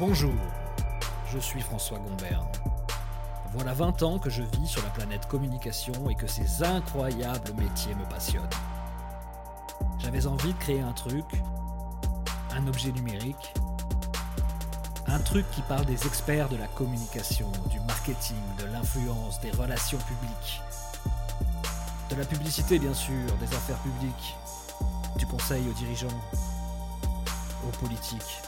Bonjour, je suis François Gombert. Voilà 20 ans que je vis sur la planète communication et que ces incroyables métiers me passionnent. J'avais envie de créer un truc, un objet numérique, un truc qui parle des experts de la communication, du marketing, de l'influence, des relations publiques, de la publicité bien sûr, des affaires publiques, du conseil aux dirigeants, aux politiques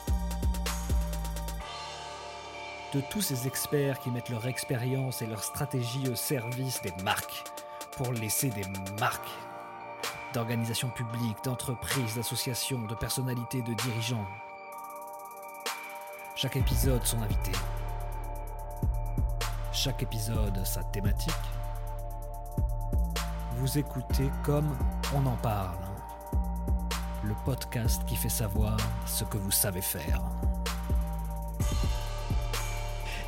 de tous ces experts qui mettent leur expérience et leur stratégie au service des marques, pour laisser des marques d'organisations publiques, d'entreprises, d'associations, de personnalités, de dirigeants. Chaque épisode son invité. Chaque épisode sa thématique. Vous écoutez comme on en parle. Le podcast qui fait savoir ce que vous savez faire.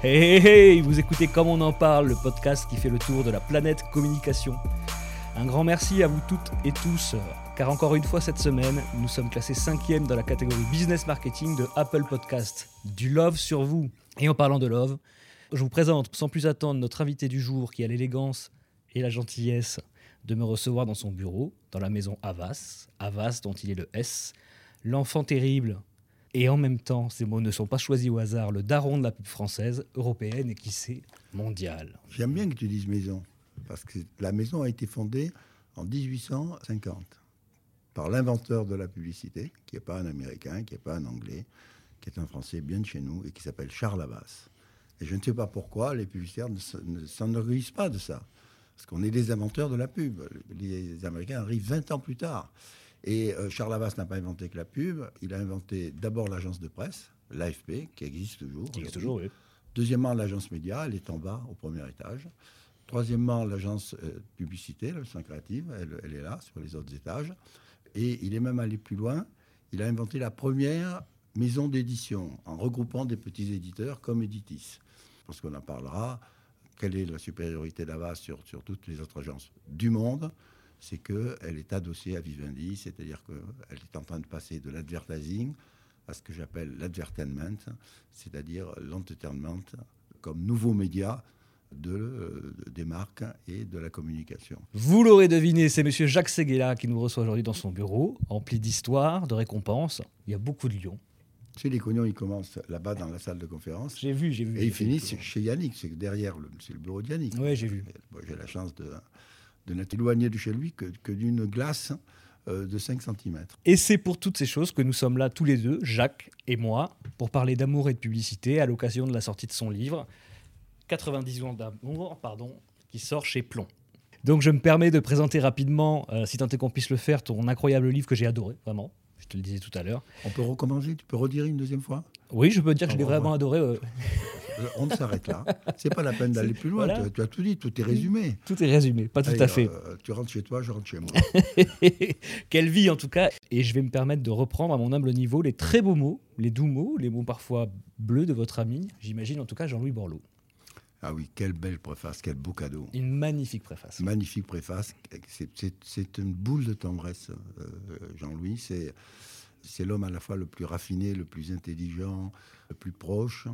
Hey, hey, hey, vous écoutez Comme on en parle, le podcast qui fait le tour de la planète communication. Un grand merci à vous toutes et tous, car encore une fois cette semaine, nous sommes classés cinquième dans la catégorie Business Marketing de Apple Podcast. Du love sur vous. Et en parlant de love, je vous présente sans plus attendre notre invité du jour qui a l'élégance et la gentillesse de me recevoir dans son bureau, dans la maison Avas, Avas dont il est le S, l'enfant terrible et en même temps, ces mots ne sont pas choisis au hasard, le daron de la pub française, européenne et qui sait mondiale. J'aime bien que tu dises maison, parce que la maison a été fondée en 1850 par l'inventeur de la publicité, qui n'est pas un Américain, qui n'est pas un Anglais, qui est un Français bien de chez nous et qui s'appelle Charles Abbas. Et je ne sais pas pourquoi les publicitaires ne s'enorgueillissent pas de ça. Parce qu'on est des inventeurs de la pub. Les Américains arrivent 20 ans plus tard. Et euh, Charles Havas n'a pas inventé que la pub. Il a inventé d'abord l'agence de presse, l'AFP, qui existe toujours. Qui existe toujours, oui. Deuxièmement, l'agence média, elle est en bas, au premier étage. Troisièmement, l'agence euh, publicité, le Centre Créative, elle, elle, est là, sur les autres étages. Et il est même allé plus loin. Il a inventé la première maison d'édition, en regroupant des petits éditeurs comme Editis. Parce qu'on en parlera. Quelle est la supériorité d'Avas sur, sur toutes les autres agences du monde c'est qu'elle est adossée à Vivendi, c'est-à-dire qu'elle est en train de passer de l'advertising à ce que j'appelle l'advertainment, c'est-à-dire l'entertainment comme nouveau média de, euh, des marques et de la communication. Vous l'aurez deviné, c'est M. Jacques Seguela qui nous reçoit aujourd'hui dans son bureau, empli d'histoire, de récompenses. Il y a beaucoup de lions. Chez les cognons, ils commencent là-bas dans la salle de conférence. J'ai vu, j'ai vu. Et ils finissent chez Yannick, c'est derrière, c'est le bureau de Yannick. Oui, j'ai vu. J'ai la chance de, de n'être éloigné de chez lui que, d'une glace euh, de 5 cm. Et c'est pour toutes ces choses que nous sommes là tous les deux, Jacques et moi, pour parler d'amour et de publicité à l'occasion de la sortie de son livre 90 ans d'amour, pardon, qui sort chez Plomb. Donc je me permets de présenter rapidement, euh, si tant est qu'on puisse le faire, ton incroyable livre que j'ai adoré, vraiment. Je te le disais tout à l'heure. On peut recommencer? Tu peux redire une deuxième fois? Oui, je peux dire que je l'ai vraiment adoré. Euh, on s'arrête là. C'est pas la peine d'aller plus loin. Tu, as tout dit, tout est résumé. Tout est résumé, pas tout à fait. Euh, tu rentres chez toi, je rentre chez moi. Quelle vie en tout cas. Et je vais me permettre de reprendre à mon humble niveau les très beaux mots, les doux mots, les mots parfois bleus de votre ami, j'imagine en tout cas Jean-Louis Borloo. Ah oui, quelle belle préface, quel beau cadeau. Une magnifique préface. Magnifique préface. C'est une boule de tendresse, euh, Jean-Louis. C'est l'homme à la fois le plus raffiné, le plus intelligent, le plus proche,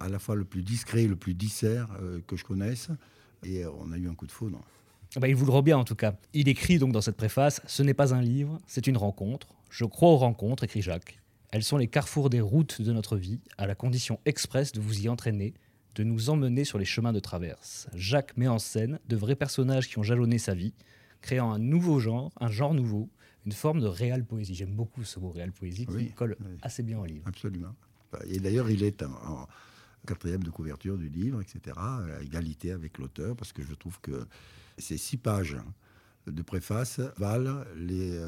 à la fois le plus discret, le plus dissert euh, que je connaisse. Et euh, on a eu un coup de foudre. Ah bah, il vous le rend bien en tout cas. Il écrit donc dans cette préface Ce n'est pas un livre, c'est une rencontre. Je crois aux rencontres, écrit Jacques. Elles sont les carrefours des routes de notre vie, à la condition expresse de vous y entraîner, de nous emmener sur les chemins de traverse. Jacques met en scène de vrais personnages qui ont jalonné sa vie, créant un nouveau genre, un genre nouveau, une forme de réelle poésie. J'aime beaucoup ce mot réelle poésie qui colle assez bien au livre. Absolument. Et d'ailleurs, il est en quatrième de couverture du livre, etc., à égalité avec l'auteur, parce que je trouve que ces six pages de préface valent les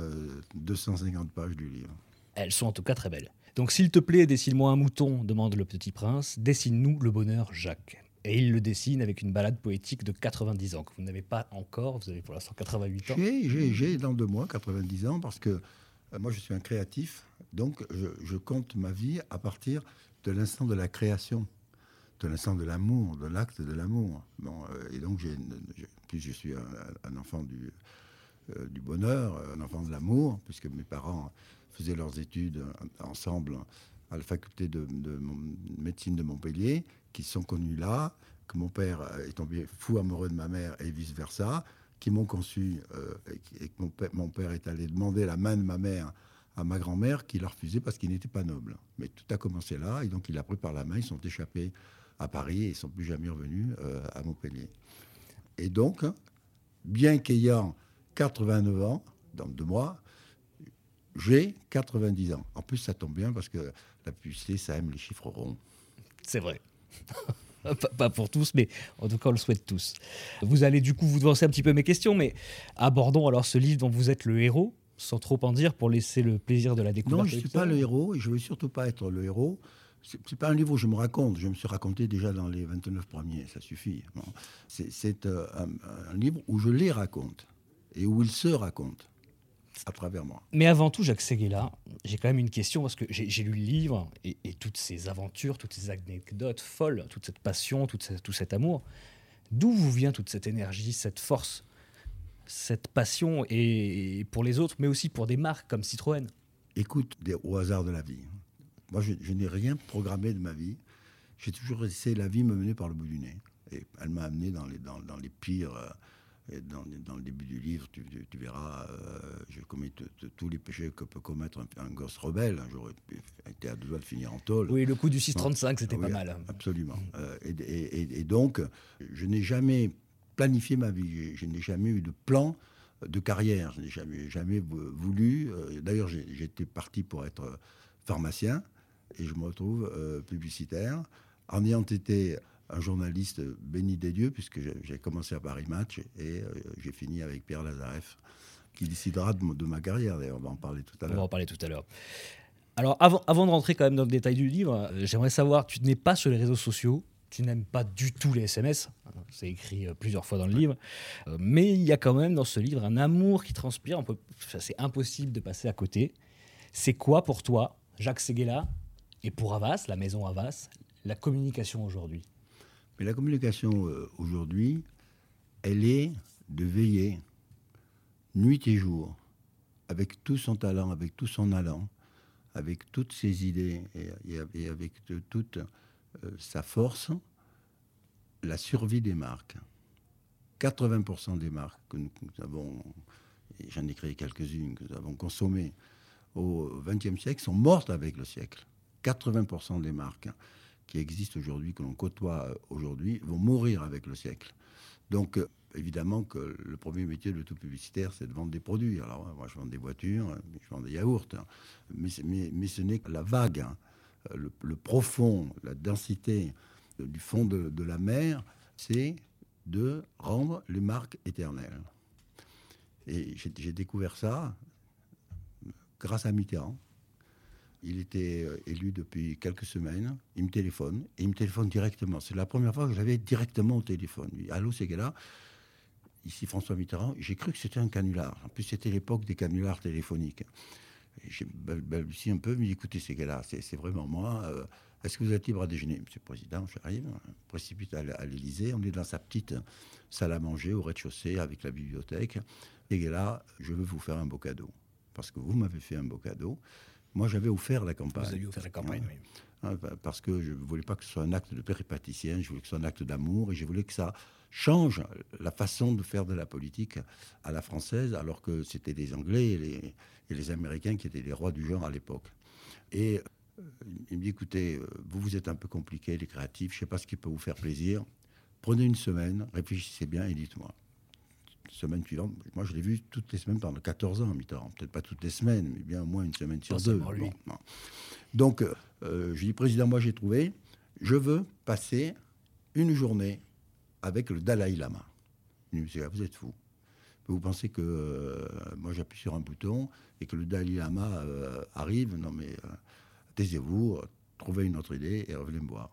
250 euh, pages du livre. Elles sont en tout cas très belles. Donc s'il te plaît, dessine-moi un mouton, demande le petit prince, dessine-nous le bonheur Jacques. Et il le dessine avec une balade poétique de 90 ans, que vous n'avez pas encore, vous avez pour l'instant 88 ans. J'ai dans deux mois 90 ans, parce que euh, moi je suis un créatif, donc je, je compte ma vie à partir de l'instant de la création de l'instant de l'amour, de l'acte de l'amour. Bon, euh, et donc, j'ai, je suis un, enfant du, euh, du bonheur, un enfant de l'amour, puisque mes parents faisaient leurs études ensemble à la faculté de, médecine de Montpellier, qui sont connus là, que mon père est tombé fou amoureux de ma mère et vice-versa, qui m'ont conçu euh, et que mon père, est allé demander la main de ma mère à ma grand-mère qui l'a refusé parce qu'il n'était pas noble. Mais tout a commencé là et donc il a pris par la main, ils sont échappés à Paris et ils sont plus jamais revenus euh, à Montpellier. Et donc, bien qu'ayant 89 ans, dans deux mois, j'ai 90 ans. En plus, ça tombe bien parce que la publicité, ça aime les chiffres ronds. C'est vrai. pas pour tous, mais en tout cas, on le souhaite tous. Vous allez du coup vous devancer un petit peu mes questions, mais abordons alors ce livre dont vous êtes le héros, sans trop en dire, pour laisser le plaisir de la découverte. Non, je ne suis pas le héros et je ne veux surtout pas être le héros. Ce n'est pas un livre où je me raconte, je me suis raconté déjà dans les 29 premiers, ça suffit. C'est euh, un livre où je les raconte et où ils se racontent à travers moi. Mais avant tout, Jacques Seguela, j'ai quand même une question parce que j'ai lu le livre et, toutes ces aventures, toutes ces anecdotes folles, toute cette passion, tout, tout cet amour. D'où vous vient toute cette énergie, cette force, cette passion et pour les autres, mais aussi pour des marques comme Citroën? Écoute, au hasard de la vie. Moi, je, n'ai rien programmé de ma vie. J'ai toujours laissé la vie me mener par le bout du nez. Et elle m'a amené dans les, dans, dans les pires. Euh, dans, le début du livre, tu, verras, euh, j'ai commis tous les péchés que peut commettre un, gosse rebelle. J'aurais été à deux doigts de finir en tôle. Oui, le coup du 635, c'était pas mal. Absolument. Euh, et, donc, je n'ai jamais planifié ma vie. Je, n'ai jamais eu de plan de carrière. Je n'ai jamais, jamais voulu. D'ailleurs, j'étais parti pour être pharmacien et je me retrouve publicitaire en ayant été un journaliste béni des dieux, puisque j'ai commencé à Paris Match et euh, j'ai fini avec Pierre Lazareff, qui décidera de, ma carrière. D'ailleurs, on va en parler tout à l'heure. On va en parler tout à l'heure. Alors, avant, avant de rentrer quand même dans le détail du livre, euh, j'aimerais savoir, tu n'es pas sur les réseaux sociaux, tu n'aimes pas du tout les SMS, c'est écrit euh, plusieurs fois dans le livre, mais il y a quand même dans ce livre un amour qui transpire, c'est impossible de passer à côté. C'est quoi pour toi, Jacques Seguela, et pour Havas, la maison Havas, la communication aujourd'hui mais la communication euh, aujourd'hui, elle est de veiller nuit et jour, avec tout son talent, avec tout son allant, avec toutes ses idées et, avec toute euh, sa force, la survie des marques. 80% des marques que nous, avons, et j'en ai créé quelques-unes, que nous avons consommées au XXe siècle, sont mortes avec le siècle. 80% des marques qui existent aujourd'hui, que l'on côtoie euh, aujourd'hui, vont mourir avec le siècle. Donc, euh, évidemment que le premier métier de tout publicitaire, c'est de vendre des produits. Alors, moi, je vends des voitures, je vends des yaourts, hein. mais, ce n'est que la vague, hein. le, profond, la densité du fond de la mer, c'est de rendre les marques éternelles. Et j'ai découvert ça grâce à Mitterrand. Il était euh, élu depuis quelques semaines. Il me téléphone et il me téléphone directement. C'est la première fois que j'avais directement au téléphone. Allô, c'est là Ici François Mitterrand. J'ai cru que c'était un canular. En plus, c'était l'époque des canulars téléphoniques. J'ai balbutié un peu, mais écoutez, c'est là c'est vraiment moi. Euh, est-ce que vous êtes libre à déjeuner? Monsieur le Président, j'arrive, précipite à l'Élysée. On est dans sa petite salle à manger au rez-de-chaussée avec la bibliothèque. Et là, je veux vous faire un beau cadeau. Parce que vous m'avez fait un beau cadeau. Moi, j'avais offert la campagne. Vous avez offert la campagne, oui. Hein, parce que je ne voulais pas que ce soit un acte de péripaticien, je voulais que ce soit un acte d'amour et je voulais que ça change la façon de faire de la politique à la française, alors que c'était les Anglais et les, et les, Américains qui étaient les rois du genre à l'époque. Et euh, il me dit, écoutez, euh, vous, vous êtes un peu compliqué, les créatifs, je ne sais pas ce qui peut vous faire plaisir. Prenez une semaine, réfléchissez bien et dites-moi semaine suivante, moi je l'ai vu toutes les semaines pendant 14 ans, Mitterrand. Peut-être pas toutes les semaines, mais bien au moins une semaine sur deux. Donc, euh, je dis, président, moi j'ai trouvé, je veux passer une journée avec le Dalai Lama. Il me dit, vous êtes fou. Vous pensez que euh, moi j'appuie sur un bouton et que le Dalai Lama euh, arrive Non mais taisez-vous, trouvez une autre idée et revenez me voir.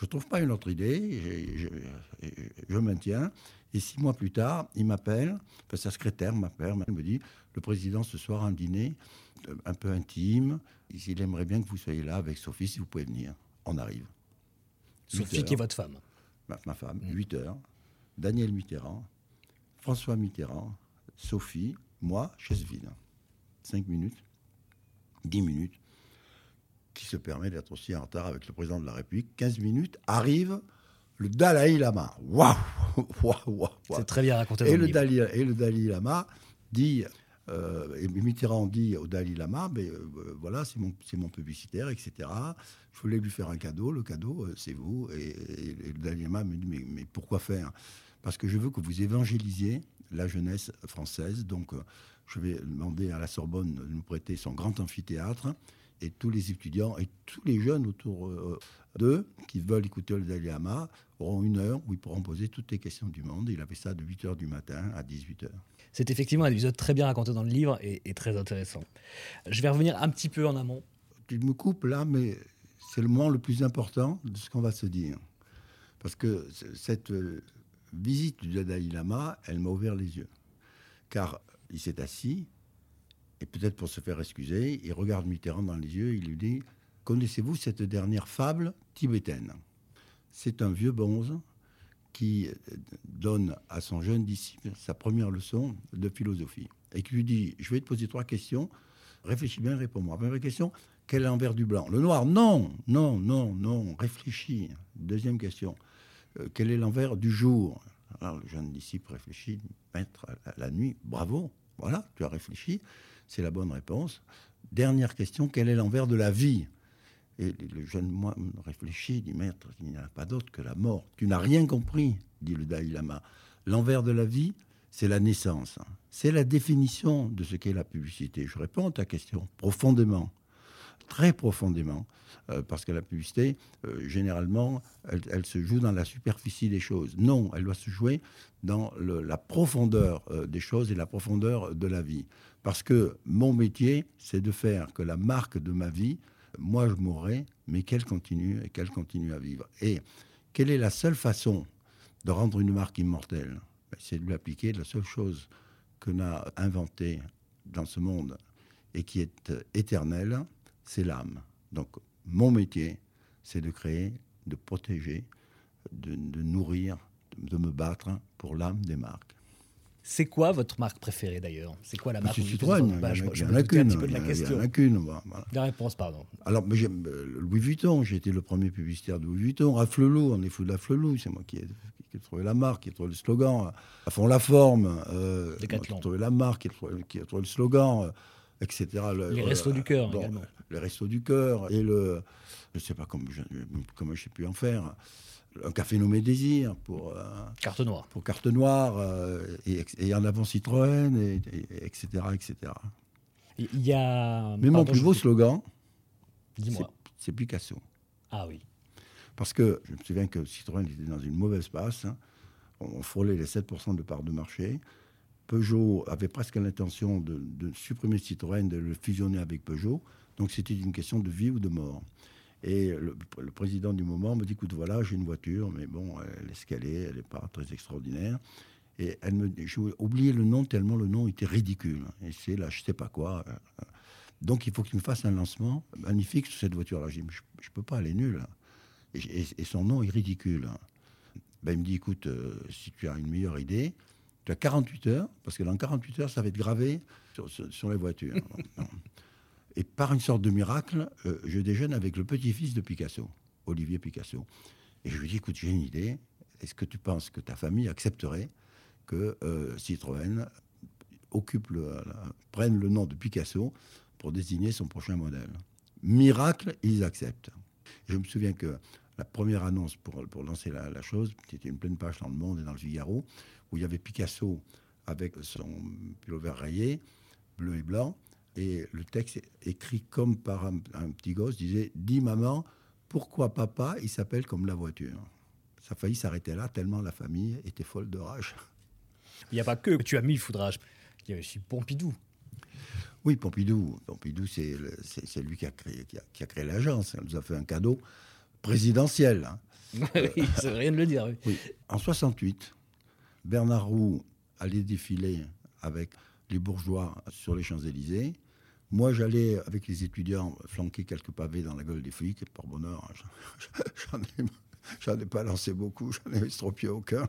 Je ne trouve pas une autre idée, je, je maintiens. Et six mois plus tard, il m'appelle, enfin, sa secrétaire m'appelle, il me dit Le président, ce soir, un dîner euh, un peu intime. Il aimerait bien que vous soyez là avec Sophie, si vous pouvez venir. On arrive. Sophie, qui est votre femme Ma, femme, 8 mm. heures. Daniel Mitterrand, François Mitterrand, Sophie, moi, chaise vide. 5 minutes, 10 minutes, qui se permet d'être aussi en retard avec le président de la République 15 minutes, arrive le Dalai Lama. Waouh Waouh C'est très bien raconté. Et le, Dalai, et le Dalai Lama dit, euh, et Mitterrand dit au Dalai Lama, mais euh, voilà, c'est mon, mon publicitaire, etc. Je voulais lui faire un cadeau, le cadeau, euh, c'est vous. Et, le Dalai Lama me dit, mais, mais pourquoi faire? Parce que je veux que vous évangélisiez la jeunesse française. Donc, je vais demander à la Sorbonne de nous prêter son grand amphithéâtre et tous les étudiants et tous les jeunes autour euh, d'eux qui veulent écouter le Dalai Lama auront une heure où ils pourront poser toutes les questions du monde. Il a fait ça de 8h du matin à 18h. C'est effectivement un épisode très bien raconté dans le livre et, et, très intéressant. Je vais revenir un petit peu en amont. Tu me coupes là, mais c'est le moment le plus important de ce qu'on va se dire. Parce que cette euh, visite du Dalai Lama, elle m'a ouvert les yeux. Car il s'est assis, et peut-être pour se faire excuser, il regarde Mitterrand dans les yeux, il lui dit Connaissez-vous cette dernière fable tibétaine? C'est un vieux bonze qui donne à son jeune disciple sa première leçon de philosophie et qui lui dit Je vais te poser trois questions, réfléchis bien, réponds-moi. Première question quel est l'envers du blanc? Le noir Non, non, non, non, réfléchis. Deuxième question euh, quel est l'envers du jour? Alors le jeune disciple réfléchit Maître, la nuit, bravo, voilà, tu as réfléchi, c'est la bonne réponse. Dernière question, quel est l'envers de la vie? Et le jeune moi réfléchit, dit Maître, il n'y a pas d'autre que la mort. Tu n'as rien compris, dit le Dalai Lama. L'envers de la vie, c'est la naissance. C'est la définition de ce qu'est la publicité. Je réponds à ta question profondément, très profondément, euh, parce que la publicité, euh, généralement, elle, se joue dans la superficie des choses. Non, elle doit se jouer dans la profondeur euh, des choses et la profondeur de la vie. Parce que mon métier, c'est de faire que la marque de ma vie, moi je mourrai, mais qu'elle continue et qu'elle continue à vivre. Et quelle est la seule façon de rendre une marque immortelle? Ben, C'est de lui appliquer la seule chose qu'on a inventée dans ce monde et qui est éternelle, c'est l'âme. Donc mon métier, c'est de créer, de protéger, de, nourrir, de, me battre pour l'âme des marques. C'est quoi votre marque préférée d'ailleurs? C'est quoi la marque C'est Citroën. Il y en a qu'une. Il y en a qu'une. La réponse, pardon. Alors, euh, Louis Vuitton, j'ai été le premier publicitaire de Louis Vuitton. Raflelou, on est fou de Raflelou. C'est moi qui ai, qui ai, trouvé la marque, qui ai trouvé le slogan. À fond la forme. Euh, qui ai trouvé la marque, qui a trouvé, qui a trouvé le slogan. Euh, etc. les restos du cœur également. Les restos du cœur et le, je ne sais pas comment, je, comment j'ai pu en faire, un café nommé Désir pour euh, carte noire, pour carte noire euh, et, en avant Citroën et, etc etc. Il y a. Mais mon plus beau slogan, dis-moi, c'est Picasso. Ah oui. Parce que je me souviens que Citroën était dans une mauvaise passe. Hein. On frôlait les 7% de part de marché. Peugeot avait presque l'intention de, supprimer Citroën, de le fusionner avec Peugeot. Donc c'était une question de vie ou de mort. Et le, président du moment me dit écoute, voilà, j'ai une voiture, mais bon, elle est escalée, elle n'est pas très extraordinaire. Et elle me, j'ai oublié le nom tellement le nom était ridicule. Et c'est là, je sais pas quoi. Donc il faut qu'il me fasse un lancement magnifique sur cette voiture-là. Je dis je, ne peux pas, elle est nulle. Et, son nom est ridicule. Ben, il me dit écoute, euh, si tu as une meilleure idée, tu as 48 heures, parce que dans 48 heures, ça va être gravé sur, les voitures. Et par une sorte de miracle, euh, je déjeune avec le petit-fils de Picasso, Olivier Picasso. Et je lui dis, écoute, j'ai une idée. Est-ce que tu penses que ta famille accepterait que euh, Citroën prenne le nom de Picasso pour désigner son prochain modèle? Miracle, ils acceptent. je me souviens que la première annonce pour, pour lancer la, la chose, c'était une pleine page dans Le Monde et dans Le Figaro, où il y avait Picasso avec son vert rayé, bleu et blanc, et le texte écrit comme par un, petit gosse disait Dis maman, pourquoi papa il s'appelle comme la voiture? Ça a failli s'arrêter là, tellement la famille était folle de rage. Il n'y a pas que tu as mis foudrage, il y a aussi Pompidou. Oui, Pompidou. Pompidou, c'est lui qui a créé, qui a, créé l'agence. Elle nous a fait un cadeau présidentiel. Hein. oui, c'est rien de le dire. Oui. En 68, Bernard Roux allait défiler avec les bourgeois sur les Champs-Élysées. Moi, j'allais avec les étudiants flanquer quelques pavés dans la gueule des flics, et par bonheur, J'en ai pas lancé beaucoup, j'en ai estropié aucun.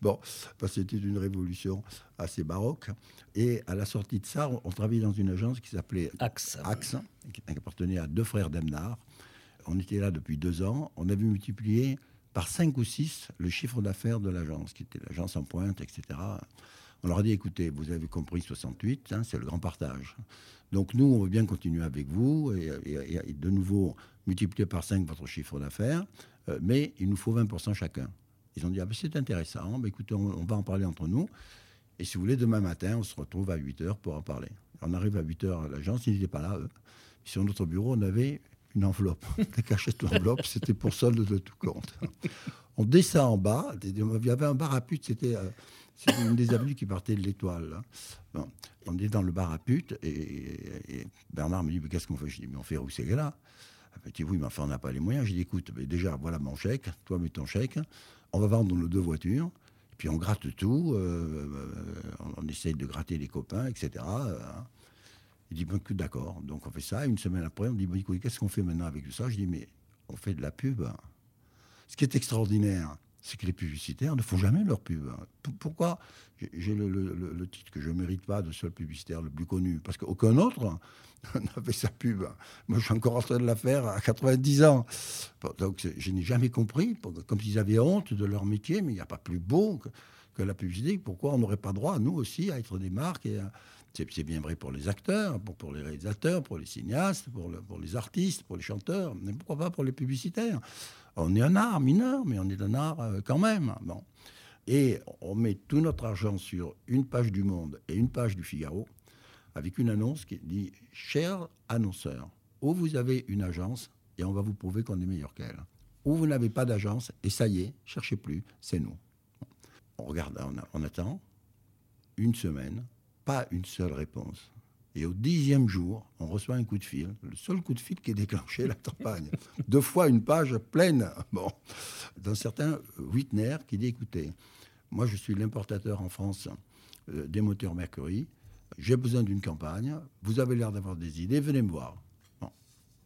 Bon, parce que c'était une révolution assez baroque. Et à la sortie de ça, on, travaillait dans une agence qui s'appelait Axe. Axe, qui appartenait à deux frères Demnard. On était là depuis deux ans. On avait multiplié par cinq ou six le chiffre d'affaires de l'agence, qui était l'agence en pointe, etc. On leur a dit, écoutez, vous avez compris 68, hein, c'est le grand partage. Donc nous, on veut bien continuer avec vous et, de nouveau multiplier par 5 votre chiffre d'affaires, euh, mais il nous faut 20% chacun. Ils ont dit, ah ben, c'est intéressant, ben, écoutez, on, va en parler entre nous. Et si vous voulez, demain matin, on se retrouve à 8 heures pour en parler. On arrive à 8 heures à l'agence, ils n'étaient pas là, eux. Sur notre bureau, on avait une enveloppe. Des cachette l'enveloppe, c'était pour solde de tout compte. On descend en bas, il y avait un bar à pute, c'était... C'est une des avenues qui partait de l'étoile. On est dans le bar à pute et, Bernard me dit mais qu'est-ce qu'on fait? Je dis mais on fait rousser là. Il dit oui mais enfin on n'a pas les moyens. J'ai dit écoute déjà voilà mon chèque, toi mets ton chèque, on va vendre nos deux voitures. Puis on gratte tout, euh, euh, on, essaye de gratter les copains, etc. Il dit ben, d'accord, donc on fait ça. Une semaine après, on dit bon, qu'est-ce qu'on fait maintenant avec tout ça? Je dis mais on fait de la pub. Ce qui est extraordinaire, c'est que les publicitaires ne font jamais leur pub. Pourquoi? J'ai le, titre que je ne mérite pas de seul publicitaire le plus connu, parce qu'aucun autre n'a fait sa pub. Moi, je suis encore en train de la faire à 90 ans. Donc, je n'ai jamais compris, comme s'ils avaient honte de leur métier, mais il n'y a pas plus beau la publicité. Pourquoi on n'aurait pas droit, nous aussi, à être des marques et c'est bien vrai pour les acteurs, pour, les réalisateurs, pour les cinéastes, pour, pour les artistes, pour les chanteurs, mais pourquoi pas pour les publicitaires? On est un art mineur, mais on est un art euh, quand même. Bon. Et on met tout notre argent sur une page du Monde et une page du Figaro, avec une annonce qui dit Cher annonceur, ou vous avez une agence et on va vous prouver qu'on est meilleur qu'elle, ou vous n'avez pas d'agence et ça y est, cherchez plus, c'est nous. On regarde, on attend. Une semaine, pas une seule réponse. Et au dixième jour, on reçoit un coup de fil, le seul coup de fil qui a déclenché la campagne. Deux fois une page pleine, bon, d'un certain Whitner qui dit écoutez, moi je suis l'importateur en France euh, des moteurs Mercury, j'ai besoin d'une campagne, vous avez l'air d'avoir des idées, venez me voir.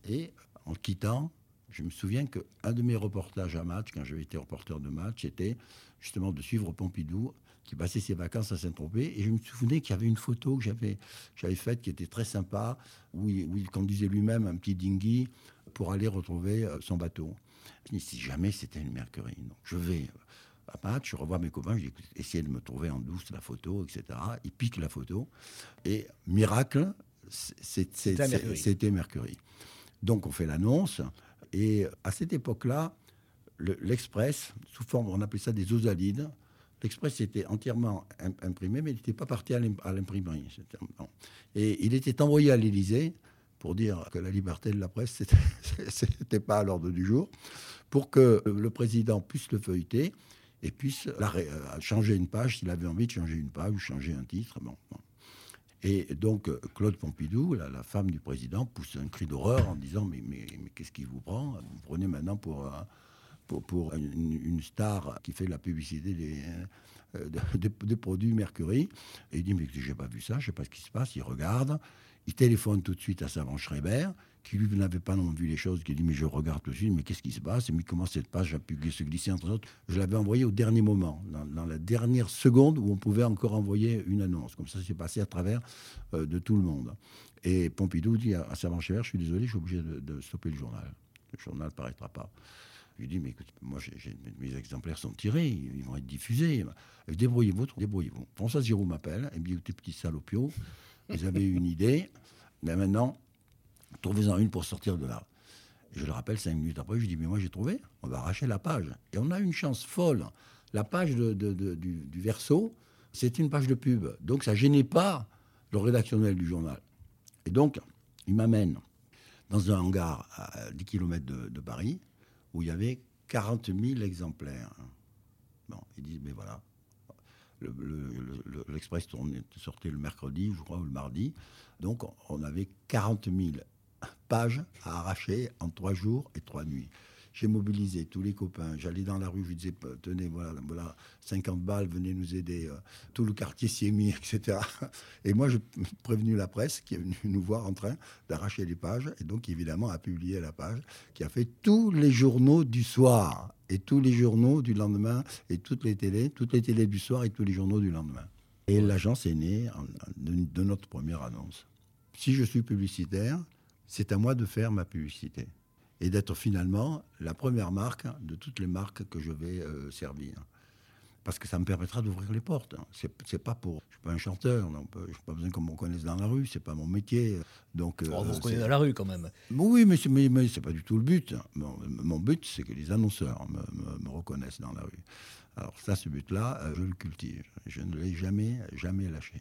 Et en quittant, je me souviens qu'un de mes reportages à match, quand j'avais été reporter de match, était justement de suivre Pompidou qui passait ses vacances à Saint-Tropez. Et je me souvenais qu'il y avait une photo que j'avais, j'avais faite qui était très sympa, où il, conduisait lui-même un petit dinghy pour aller retrouver euh, son bateau. Je me si jamais c'était une Mercury. Donc je vais à match, je revois mes copains, je dis, essayez de me trouver en douce la photo, etc. Il pique la photo. Et miracle, c'était Mercury. Donc on fait l'annonce. Et à cette époque-là, l'Express, sous forme, on appelait ça des osalides, L'Express était entièrement imprimé, mais il n'était pas parti à l'imprimerie. Et il était envoyé à l'Élysée pour dire que la liberté de la presse, n'était pas à l'ordre du jour, pour que le président puisse le feuilleter et puisse euh, changer une page s'il avait envie de changer une page ou changer un titre. Bon, Et donc, Claude Pompidou, la, femme du président, pousse un cri d'horreur en disant Mais, mais, qu'est-ce qui vous prend? Vous prenez maintenant pour pour, une, star qui fait la publicité des, euh, des, produits Mercury. Et il dit, mais j'ai pas vu ça, je sais pas ce qui se passe. Il regarde, il téléphone tout de suite à Savant Schreiber, qui lui n'avait pas non vu les choses, qui dit, mais je regarde tout de suite, mais qu'est-ce qui se passe? Mais comment cette page a pu se glisser entre autres? Je l'avais envoyé au dernier moment, dans, la dernière seconde où on pouvait encore envoyer une annonce. Comme ça, c'est passé à travers euh, de tout le monde. Et Pompidou dit à, Savant Schreiber, je suis désolé, je suis obligé de, de stopper le journal. Le journal ne paraîtra pas. Je lui dis, mais écoute, moi, mes exemplaires sont tirés, ils vont être diffusés. Débrouillez-vous, débrouillez-vous. François Giroud m'appelle, et me dit, écoutez, petit salopio, vous avez une idée, mais maintenant, trouvez-en une pour sortir de là. je le rappelle cinq minutes après, je lui dis, mais moi j'ai trouvé, on va arracher la page. Et on a une chance folle. La page du, verso, c'est une page de pub. Donc ça gênait pas le rédactionnel du journal. Et donc, il m'amène dans un hangar à 10 km de Paris, où il y avait 40 000 exemplaires. Bon, ils disent, mais voilà, l'Express le, sortait le mercredi, je crois, ou le mardi. Donc, on avait 40 000 pages à arracher en trois jours et trois nuits. J'ai mobilisé tous les copains. J'allais dans la rue, je disais, tenez, voilà, voilà 50 balles, venez nous aider. Euh, tout le quartier s'y est mis, etc. Et moi, j'ai prévenu la presse qui est venue nous voir en train d'arracher les pages. Et donc, évidemment, a publié la page qui a fait tous les journaux du soir. et tous les journaux du lendemain, et toutes les télés, toutes les télés du soir et tous les journaux du lendemain. Et l'agence est née de, notre première annonce. Si je suis publicitaire, c'est à moi de faire ma publicité et d'être finalement la première marque de toutes les marques que je vais euh, servir parce que ça me permettra d'ouvrir les portes. C'est, c'est pas pour. Je suis pas un chanteur, je n'ai pas besoin qu'on me connaisse dans la rue, c'est pas mon métier. Donc, on vous reconnaît dans la rue quand même. Oui, mais c'est, mais, pas du tout le but. Mon, but, c'est que les annonceurs me, reconnaissent dans la rue. Alors ça, ce but-là, euh, je le cultive. Je ne l'ai jamais, jamais lâché.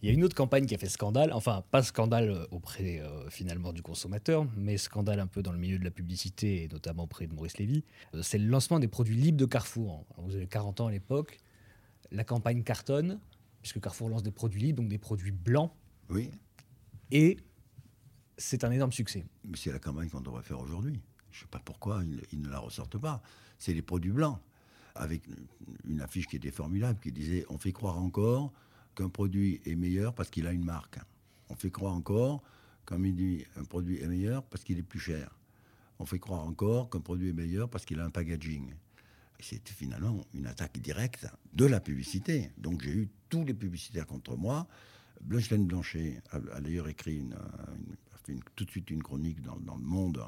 Il y a une autre campagne qui a fait scandale, enfin pas scandale euh, auprès euh, finalement du consommateur, mais scandale un peu dans le milieu de la publicité et notamment auprès de Maurice Lévy. Euh, c'est le lancement des produits libres de Carrefour. vous avez 40 ans à l'époque. La campagne cartonne, puisque Carrefour lance des produits libres, donc des produits blancs. Oui. Et c'est un énorme succès. Mais c'est la campagne qu'on devrait faire aujourd'hui. Je ne sais pas pourquoi ils, ne la ressortent pas. C'est les produits blancs, avec une affiche qui était formidable, qui disait On fait croire encore qu'un produit est meilleur parce qu'il a une marque. On fait croire encore, comme il dit, un produit est meilleur parce qu'il est plus cher. On fait croire encore qu'un produit est meilleur parce qu'il a un packaging. C'est finalement une attaque directe de la publicité. Donc j'ai eu tous les publicitaires contre moi. Blanchelaine Blanchet a, d'ailleurs écrit tout de suite une chronique dans, dans le Monde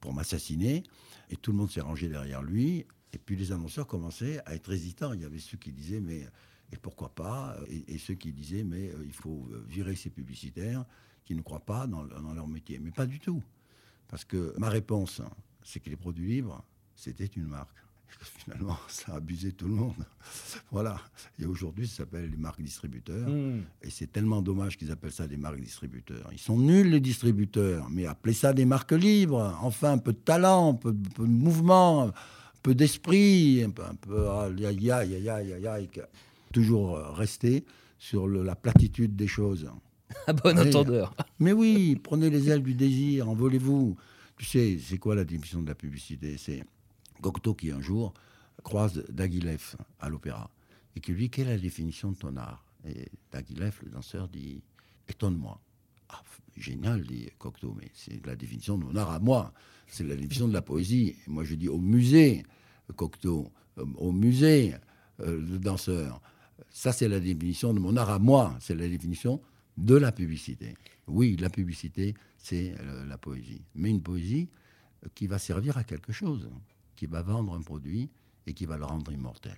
pour m'assassiner. Et tout le monde s'est rangé derrière lui. Et puis les annonceurs commençaient à être hésitants. Il y avait ceux qui disaient, mais et pourquoi pas et, ceux qui disaient, mais euh, il faut euh, virer ces publicitaires qui ne croient pas dans, leur métier. Mais pas du tout. Parce que ma réponse, c'est que les produits libres, c'était une marque. Finalement, ça a abusé tout le monde. voilà. Et aujourd'hui, ça s'appelle les marques distributeurs. Hmm. Et c'est tellement dommage qu'ils appellent ça des marques distributeurs. Ils sont nuls, les distributeurs. Mais appelez ça des marques libres. Enfin, un peu de talent, un peu, de mouvement, un peu d'esprit, un peu, un peu, ah, toujours euh, rester sur la platitude des choses. À bon entendeur. Mais oui, prenez les ailes du désir, envolez-vous. Tu sais, c'est quoi la définition de la publicité? C'est Cocteau qui un jour croise Daguilef à l'opéra et qui lui dit quelle est la définition de ton art? Et Daguilef, le danseur, dit étonne-moi. Ah, génial, dit Cocteau, mais c'est la définition de mon art à moi. C'est la définition de la poésie. moi, je dis au musée, Cocteau, au musée, euh, le danseur. Ça, c'est la définition de mon art à moi. C'est la définition de la publicité. Oui, la publicité, c'est euh, la poésie. Mais une poésie euh, qui va servir à quelque chose, qui va vendre un produit et qui va le rendre immortel.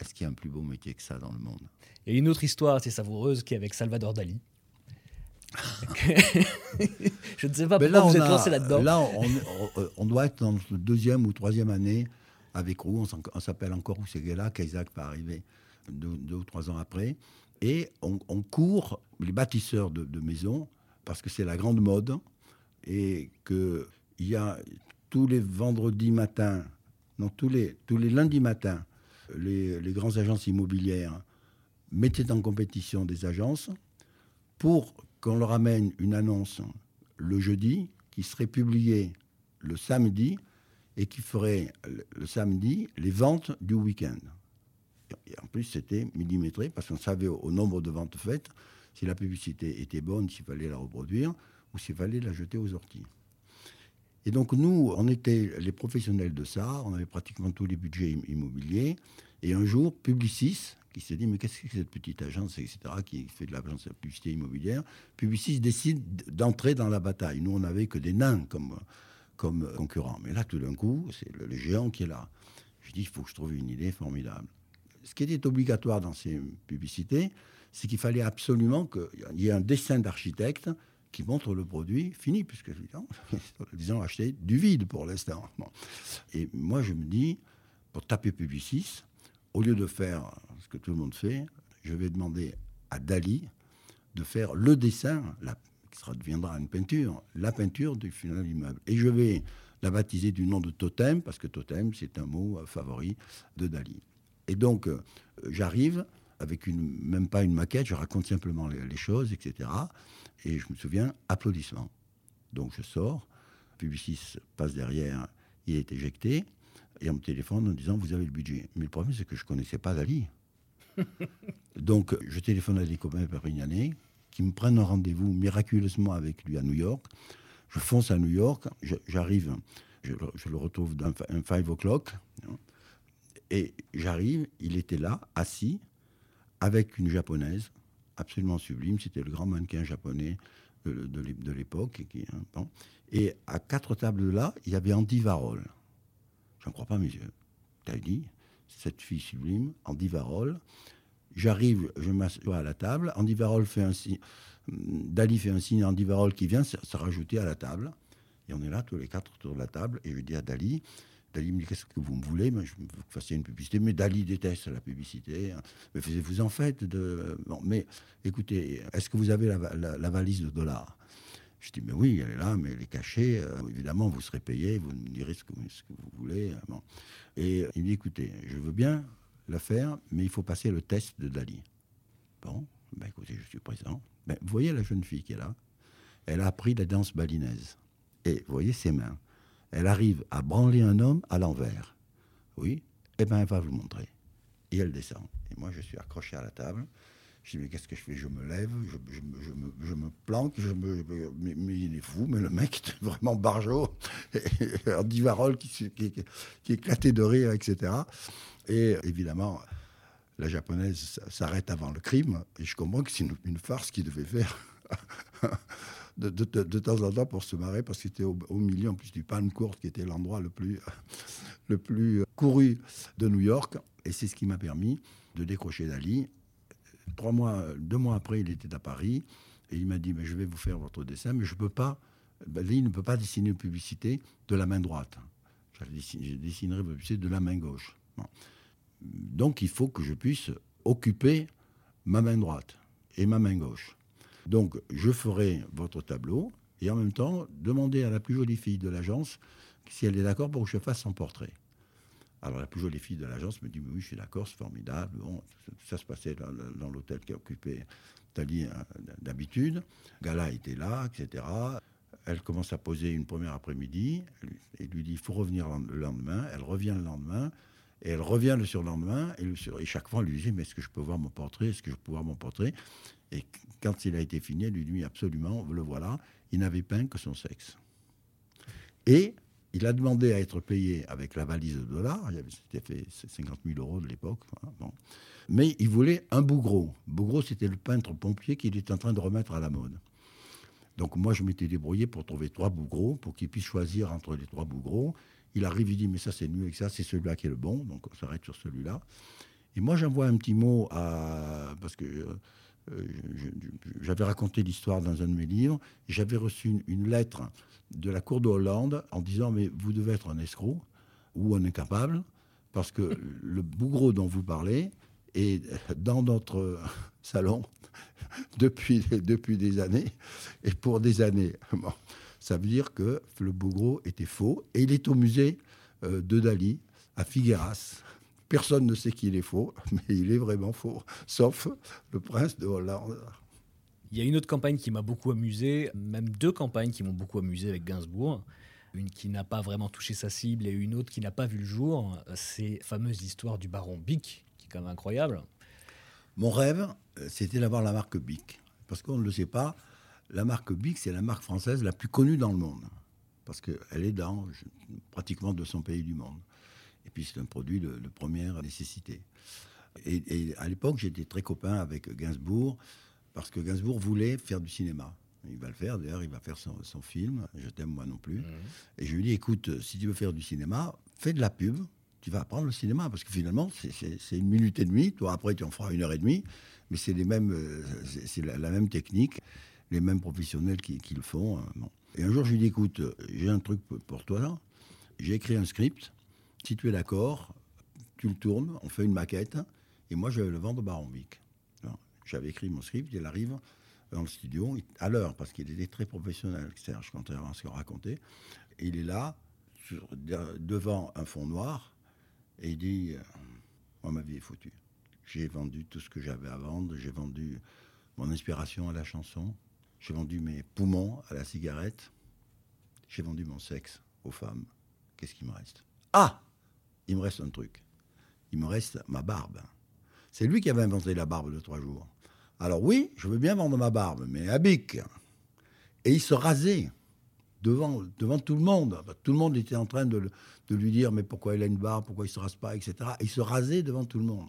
Est-ce qu'il y a un plus beau métier que ça dans le monde? Et une autre histoire assez savoureuse qui est avec Salvador Dali. je ne sais pas pourquoi vous êtes lancé là-dedans. Là, on, doit être dans la deuxième ou troisième année avec Roux. On s'appelle encore Roussegela, qu'Isaac va arriver deux, ou trois ans après. Et on, court les bâtisseurs de, maisons parce que c'est la grande mode et qu'il y a tous les vendredis matins, non, tous les, tous les lundis matins, les, les grandes agences immobilières mettaient en compétition des agences pour qu'on leur amène une annonce le jeudi qui serait publiée le samedi et qui ferait le samedi les ventes du week-end. Et en plus, c'était millimétré parce qu'on savait au, nombre de ventes faites si la publicité était bonne, s'il fallait la reproduire ou s'il fallait la jeter aux orties. Et donc nous, on était les professionnels de ça, on avait pratiquement tous les budgets immobiliers. Et un jour, Publicis, qui s'est dit, mais qu'est-ce que cette petite agence, etc., qui fait de la publicité immobilière, Publicis décide d'entrer dans la bataille. Nous, on n'avait que des nains comme, comme concurrents. Mais là, tout d'un coup, c'est le, géant qui est là. Je dis, il faut que je trouve une idée formidable ce qui était obligatoire dans ces publicités, c'est qu'il fallait absolument qu'il y ait un dessin d'architecte qui montre le produit fini, puisque disons acheter du vide pour l'instant. Et moi, je me dis, pour taper Publicis, au lieu de faire ce que tout le monde fait, je vais demander à Dali de faire le dessin, qui sera, deviendra une peinture, la peinture du final immeuble. Et je vais la baptiser du nom de Totem, parce que Totem, c'est un mot euh, favori de Dali. Et donc, euh, j'arrive avec une, même pas une maquette, je raconte simplement les, choses, etc. Et je me souviens, applaudissements. Donc je sors, Publicis passe derrière, il est éjecté, et on me téléphone en disant Vous avez le budget. Mais le problème, c'est que je ne connaissais pas Dali. Donc je téléphone à des copains perpignanais qui me prennent un rendez-vous miraculeusement avec lui à New York. Je fonce à New York, j'arrive Je, le retrouve dans un 5 o'clock. Et j'arrive, il était là, assis, avec une japonaise, absolument sublime. C'était le grand mannequin japonais de, l'époque. Et, hein, et à quatre tables de là, il y avait Andy Varol. J'en crois pas mes yeux. T'as cette fille sublime, Andy Varol. J'arrive, je m'assois à la table. Andy Varol fait un signe. Dali fait un signe à Andy Varol qui vient se rajouter à la table. Et on est là tous les quatre autour de la table. Et je dis à Dali, Dali me dit Qu'est-ce que vous me voulez? Moi, Je veux que vous fassiez une publicité. Mais Dali déteste la publicité. Mais vous en faites de. Bon, mais écoutez, est-ce que vous avez la, valise de dollars? Je dis, mais oui, elle est là, mais elle est cachée. Euh, évidemment, vous serez payé, vous me direz ce que, vous voulez. Bon. Et il dit, écoutez, je veux bien la faire, mais il faut passer le test de Dali. Bon, ben écoutez, je suis présent. Ben, vous voyez la jeune fille qui est là? Elle a appris la danse balinaise. Et vous voyez ses mains elle arrive à branler un homme à l'envers. Oui, eh bien, elle va vous montrer. Et elle descend. Et moi, je suis accroché à la table. Je dis, mais qu'est-ce que je fais? Je me lève, je, me, planque, je me, mais, il est fou, mais le mec est vraiment barjot. Andy Varol qui, qui, qui, éclatait de rire, etc. Et évidemment, la japonaise s'arrête avant le crime, et je comprends que c'est une farce qu'il devait faire. de, temps en temps pour se marrer, parce que c'était au, milieu en plus du Court, qui était l'endroit le plus, le plus couru de New York. Et c'est ce qui m'a permis de décrocher Dali. Trois mois, deux mois après, il était à Paris et il m'a dit mais Je vais vous faire votre dessin, mais je peux pas. Dali ne peut pas dessiner une publicité de la main droite. Je dessinerai une publicité de la main gauche. Donc il faut que je puisse occuper ma main droite et ma main gauche. Donc, je ferai votre tableau et en même temps, demander à la plus jolie fille de l'agence si elle est d'accord pour que je fasse son portrait. Alors, la plus jolie fille de l'agence me dit Oui, je suis d'accord, c'est formidable. Bon, ça se passait dans, l'hôtel qui occupé Tali hein, d'habitude. Gala était là, etc. Elle commence à poser une première après-midi et lui dit Il faut revenir le lendemain. Elle revient le lendemain. Et elle revient le surlendemain, et, chaque fois, elle lui dit, mais est-ce que je peux voir mon portrait? Est-ce que je peux voir mon portrait? Et quand il a été fini, elle lui dit, absolument, le voilà, il n'avait peint que son sexe. Et il a demandé à être payé avec la valise de dollars, c'était fait 50 000 euros de l'époque, mais il voulait un Bougros. Bougros, c'était le peintre pompier qu'il était en train de remettre à la mode. Donc moi, je m'étais débrouillé pour trouver trois Bougros, pour qu'il puisse choisir entre les trois Bougros. Il arrive, il dit, mais ça c'est mieux que ça, c'est celui-là qui est le bon, donc on s'arrête sur celui-là. Et moi j'envoie un petit mot à... Parce que euh, j'avais raconté l'histoire dans un de mes livres, j'avais reçu une, lettre de la Cour de Hollande en disant, mais vous devez être un escroc ou un incapable, parce que le bougreau dont vous parlez est dans notre salon depuis, depuis des années, et pour des années. Ça veut dire que le Bougro était faux. Et il est au musée euh, de Dali, à Figueras. Personne ne sait qu'il est faux, mais il est vraiment faux, sauf le prince de Hollande. Il y a une autre campagne qui m'a beaucoup amusé, même deux campagnes qui m'ont beaucoup amusé avec Gainsbourg. Une qui n'a pas vraiment touché sa cible et une autre qui n'a pas vu le jour. C'est la fameuse histoire du baron Bic, qui est quand même incroyable. Mon rêve, euh, c'était d'avoir la marque Bic. Parce qu'on ne le sait pas, la marque Bic, c'est la marque française la plus connue dans le monde. Parce qu'elle est dans pratiquement 200 pays du monde. Et puis c'est un produit de, première nécessité. Et, à l'époque, j'étais très copain avec Gainsbourg, parce que Gainsbourg voulait faire du cinéma. Il va le faire, d'ailleurs, il va faire son, film, Je t'aime moi non plus. Mmh. Et je lui dis, écoute, si tu veux faire du cinéma, fais de la pub, tu vas apprendre le cinéma, parce que finalement, c'est une minute et demie, toi après tu en feras une heure et demie, mais c'est euh, c'est la, la, même technique les mêmes professionnels qui, le font. Hein, et un jour, je lui dis, écoute, j'ai un truc pour toi. J'ai écrit un script. Si tu es d'accord, tu le tournes, on fait une maquette, et moi, je vais le vendre au Baron Vic. J'avais écrit mon script, il arrive dans le studio, à l'heure, parce qu'il était très professionnel, Serge, contrairement à ce qu'on racontait. Il est là, devant un fond noir, et il dit Moi, ma vie est foutue. J'ai vendu tout ce que j'avais à vendre, j'ai vendu mon inspiration à la chanson, j'ai vendu mes poumons à la cigarette. J'ai vendu mon sexe aux femmes. Qu'est-ce qui me reste? Ah Il me reste un truc. Il me reste ma barbe. C'est lui qui avait inventé la barbe de trois jours. Alors oui, je veux bien vendre ma barbe, mais à bic. Et il se rasait devant, devant tout le monde. Tout le monde était en train de, de lui dire mais pourquoi il a une barbe, pourquoi il se rase pas, etc. il se rasait devant tout le monde.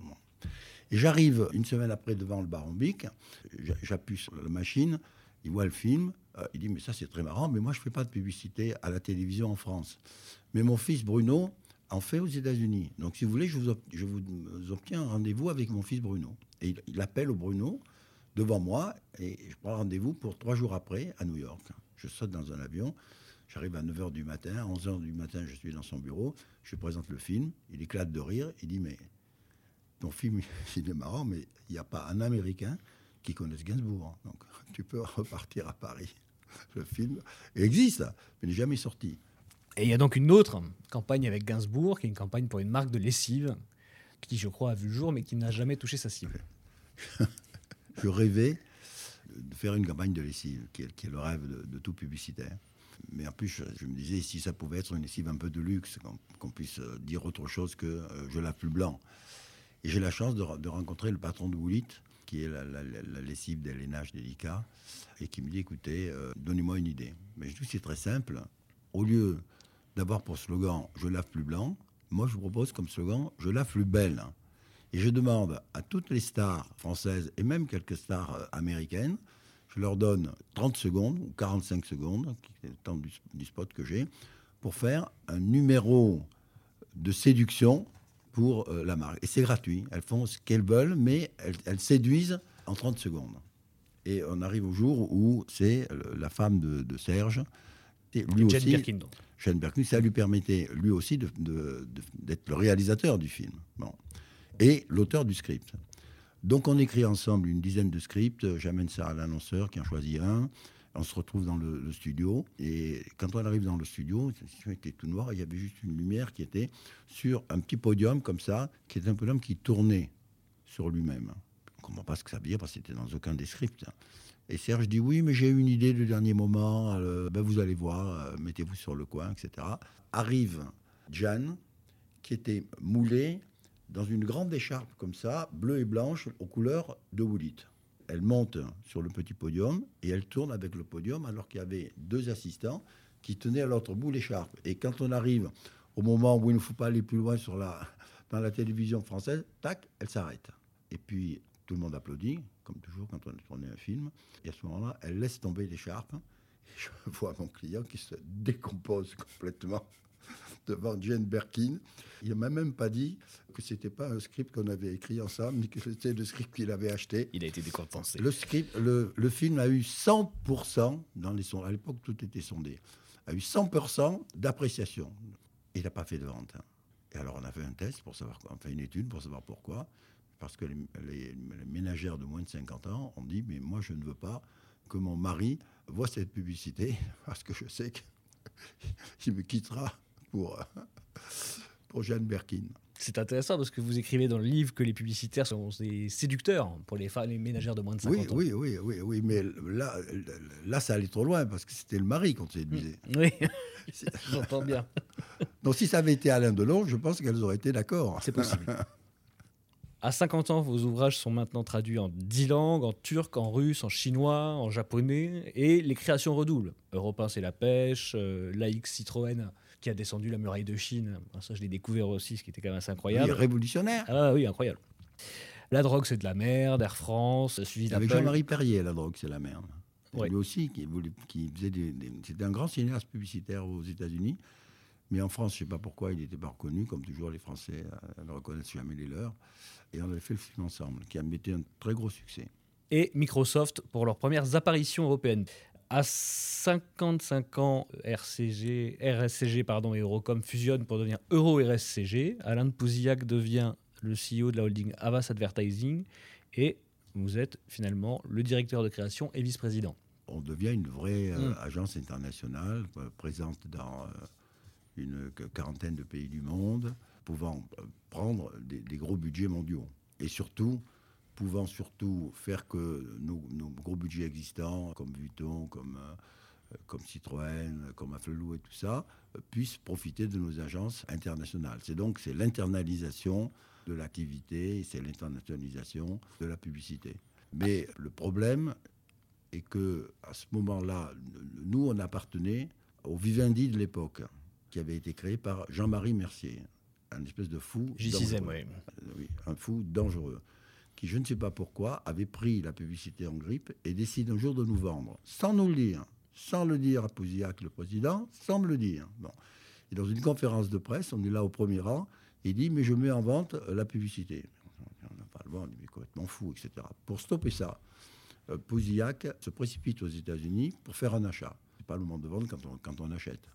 Et j'arrive une semaine après devant le baron Bic, j'appuie sur la machine, il voit le film, euh, il dit mais ça c'est très marrant, mais moi je fais pas de publicité à la télévision en France. Mais mon fils Bruno en fait aux États-Unis. Donc si vous voulez, je vous, vous obtiens un rendez-vous avec mon fils Bruno. Et il, appelle au Bruno devant moi et je prends rendez-vous pour trois jours après à New York. Je saute dans un avion, j'arrive à 9h du matin, à 11h du matin, je suis dans son bureau, je présente le film, il éclate de rire, il dit Mais ton film, il est marrant, mais il n'y a pas un Américain qui connaisse Gainsbourg. Donc tu peux repartir à Paris. Le film existe, mais n'est jamais sorti. Et il y a donc une autre campagne avec Gainsbourg, qui est une campagne pour une marque de lessive, qui, je crois, a vu le jour, mais qui n'a jamais touché sa cible. je rêvais de faire une campagne de lessive, qui est, le rêve de, tout publicitaire. Mais en plus, je, me disais, si ça pouvait être une lessive un peu de luxe, qu'on puisse euh, dire autre chose que euh, je lave plus blanc. Et j'ai la chance de, rencontrer le patron de Woolit, qui est la, lessive des lainages délicats, et qui me dit, écoutez, euh, donnez-moi une idée. Mais je dis, c'est très simple. Au lieu d'avoir pour slogan, je lave plus blanc, moi je vous propose comme slogan, je lave plus belle. Et je demande à toutes les stars françaises et même quelques stars euh, américaines, je leur donne 30 secondes ou 45 secondes, qui est le temps du, spot que j'ai, pour faire un numéro de séduction pour euh, la marque. Et c'est gratuit. Elles font ce qu'elles veulent, mais elles, séduisent en 30 secondes. Et on arrive au jour où c'est la femme de, Serge. Lui Jane Birkin. Jane Birkin, ça lui permettait lui aussi d'être le réalisateur du film. Bon et l'auteur du script. Donc on écrit ensemble une dizaine de scripts, j'amène ça à l'annonceur qui en choisit un, on se retrouve dans le, studio, et quand on arrive dans le studio, situation était tout noir, il y avait juste une lumière qui était sur un petit podium comme ça, qui était un podium qui tournait sur lui-même. On ne comprend pas ce que ça veut dire parce que c'était dans aucun des scripts. Et Serge dit oui, mais j'ai eu une idée de dernier moment, euh, ben vous allez voir, euh, mettez-vous sur le coin, etc. Arrive Jeanne, qui était moulée dans une grande écharpe comme ça, bleue et blanche, aux couleurs de Woolit. Elle monte sur le petit podium et elle tourne avec le podium alors qu'il y avait deux assistants qui tenaient à l'autre bout l'écharpe. Et quand on arrive au moment où il ne faut pas aller plus loin sur la, dans la télévision française, tac, elle s'arrête. Et puis tout le monde applaudit, comme toujours quand on a tourné un film. Et à ce moment-là, elle laisse tomber l'écharpe. Je vois mon client qui se décompose complètement devant Jane Birkin. Il ne m'a même pas dit que c'était pas un script qu'on avait écrit ensemble, ni que c'était le script qu'il avait acheté. Il a été décompensé. Le, script, le, le film a eu 100% dans les sons. À l'époque, tout était sondé. A eu 100% d'appréciation. Il n'a pas fait de vente. Hein. Et alors, on a fait un test pour savoir quoi. On fait une étude pour savoir pourquoi. Parce que les, les ménagères de moins de 50 ans ont dit Mais moi, je ne veux pas que mon mari voit cette publicité parce que je sais qu'il me quittera pour, pour Jeanne Berkin. C'est intéressant parce que vous écrivez dans le livre que les publicitaires sont des séducteurs pour les, femmes, les ménagères de moins de 50 ans. Oui, oui, oui, oui, mais là, là, ça allait trop loin parce que c'était le mari qu'on séduisait. Mm. Oui, j'entends bien. Donc si ça avait été Alain Delon, je pense qu'elles auraient été d'accord. C'est possible. À 50 ans, vos ouvrages sont maintenant traduits en 10 langues, en turc, en russe, en chinois, en japonais, et les créations redoublent. Europe c'est la pêche, euh, Laïc Citroën qui a descendu la muraille de Chine. Ça, je l'ai découvert aussi, ce qui était quand même assez incroyable. Oui, révolutionnaire. Ah oui, incroyable. La drogue, c'est de la merde. Air France, suivi Avec Jean-Marie Perrier, la drogue, c'est la merde. Lui aussi, qui, qui faisait des, c'était un grand cinéaste publicitaire aux États-Unis. Mais en France, je ne sais pas pourquoi il n'était pas reconnu, comme toujours les Français euh, ne reconnaissent jamais les leurs. Et on avait fait le film ensemble, qui a été un très gros succès. Et Microsoft pour leurs premières apparitions européennes. À 55 ans, RCG, RSCG pardon, et Eurocom fusionnent pour devenir Euro-RSCG. Alain de Pouzillac devient le CEO de la holding Avas Advertising et vous êtes finalement le directeur de création et vice-président. On devient une vraie euh, hmm. agence internationale euh, présente dans euh, une quarantaine de pays du monde, pouvant prendre des gros budgets mondiaux. Et surtout, pouvant surtout faire que nos, gros budgets existants, comme Vuitton, comme, euh, comme Citroën, comme Afflelou et tout ça, puissent profiter de nos agences internationales. C'est donc c'est l'internalisation de l'activité, c'est l'internationalisation de la publicité. Mais le problème est que à ce moment-là, nous on appartenait au Vivendi de l'époque, qui avait été créé par Jean-Marie Mercier, un espèce de fou. J'y dangereux. oui. Euh, oui, un fou dangereux, qui, je ne sais pas pourquoi, avait pris la publicité en grippe et décide un jour de nous vendre, sans nous le dire, sans le dire à Pouzillac, le président, sans me le dire. Bon. Et dans une conférence de presse, on est là au premier rang, il dit Mais je mets en vente la publicité. On n'a pas le vendre, il est complètement fou, etc. Pour stopper ça, euh, Pouzillac se précipite aux États-Unis pour faire un achat. C'est pas le moment de vendre quand on, quand on achète.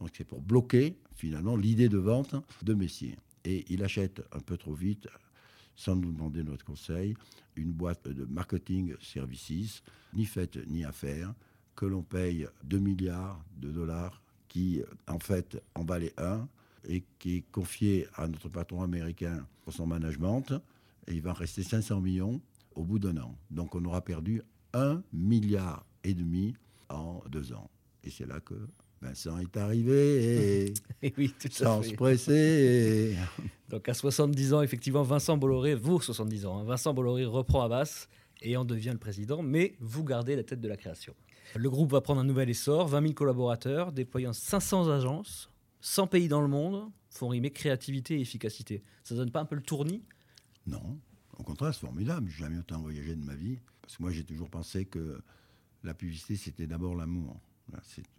Donc c'est pour bloquer finalement l'idée de vente de Messier. Et il achète un peu trop vite, sans nous demander notre conseil, une boîte de marketing services, ni faite ni à que l'on paye 2 milliards de dollars, qui en fait en valait un, et qui est confié à notre patron américain pour son management. Et il va rester 500 millions au bout d'un an. Donc on aura perdu 1 milliard et demi en deux ans. Et c'est là que Vincent est arrivé et, Et oui, tout à sans fait. se presser. Donc à 70 ans, effectivement, Vincent Bolloré, vous 70 ans, hein, Vincent Bolloré reprend Abbas et en devient le président, mais vous gardez la tête de la création. Le groupe va prendre un nouvel essor, 20 000 collaborateurs, déployant 500 agences, 100 pays dans le monde, font rimer créativité et efficacité. Ça donne pas un peu le tournis? Non, au contraire, c'est formidable. J'ai jamais autant voyagé de ma vie. Parce que moi, j'ai toujours pensé que la publicité, c'était d'abord l'amour.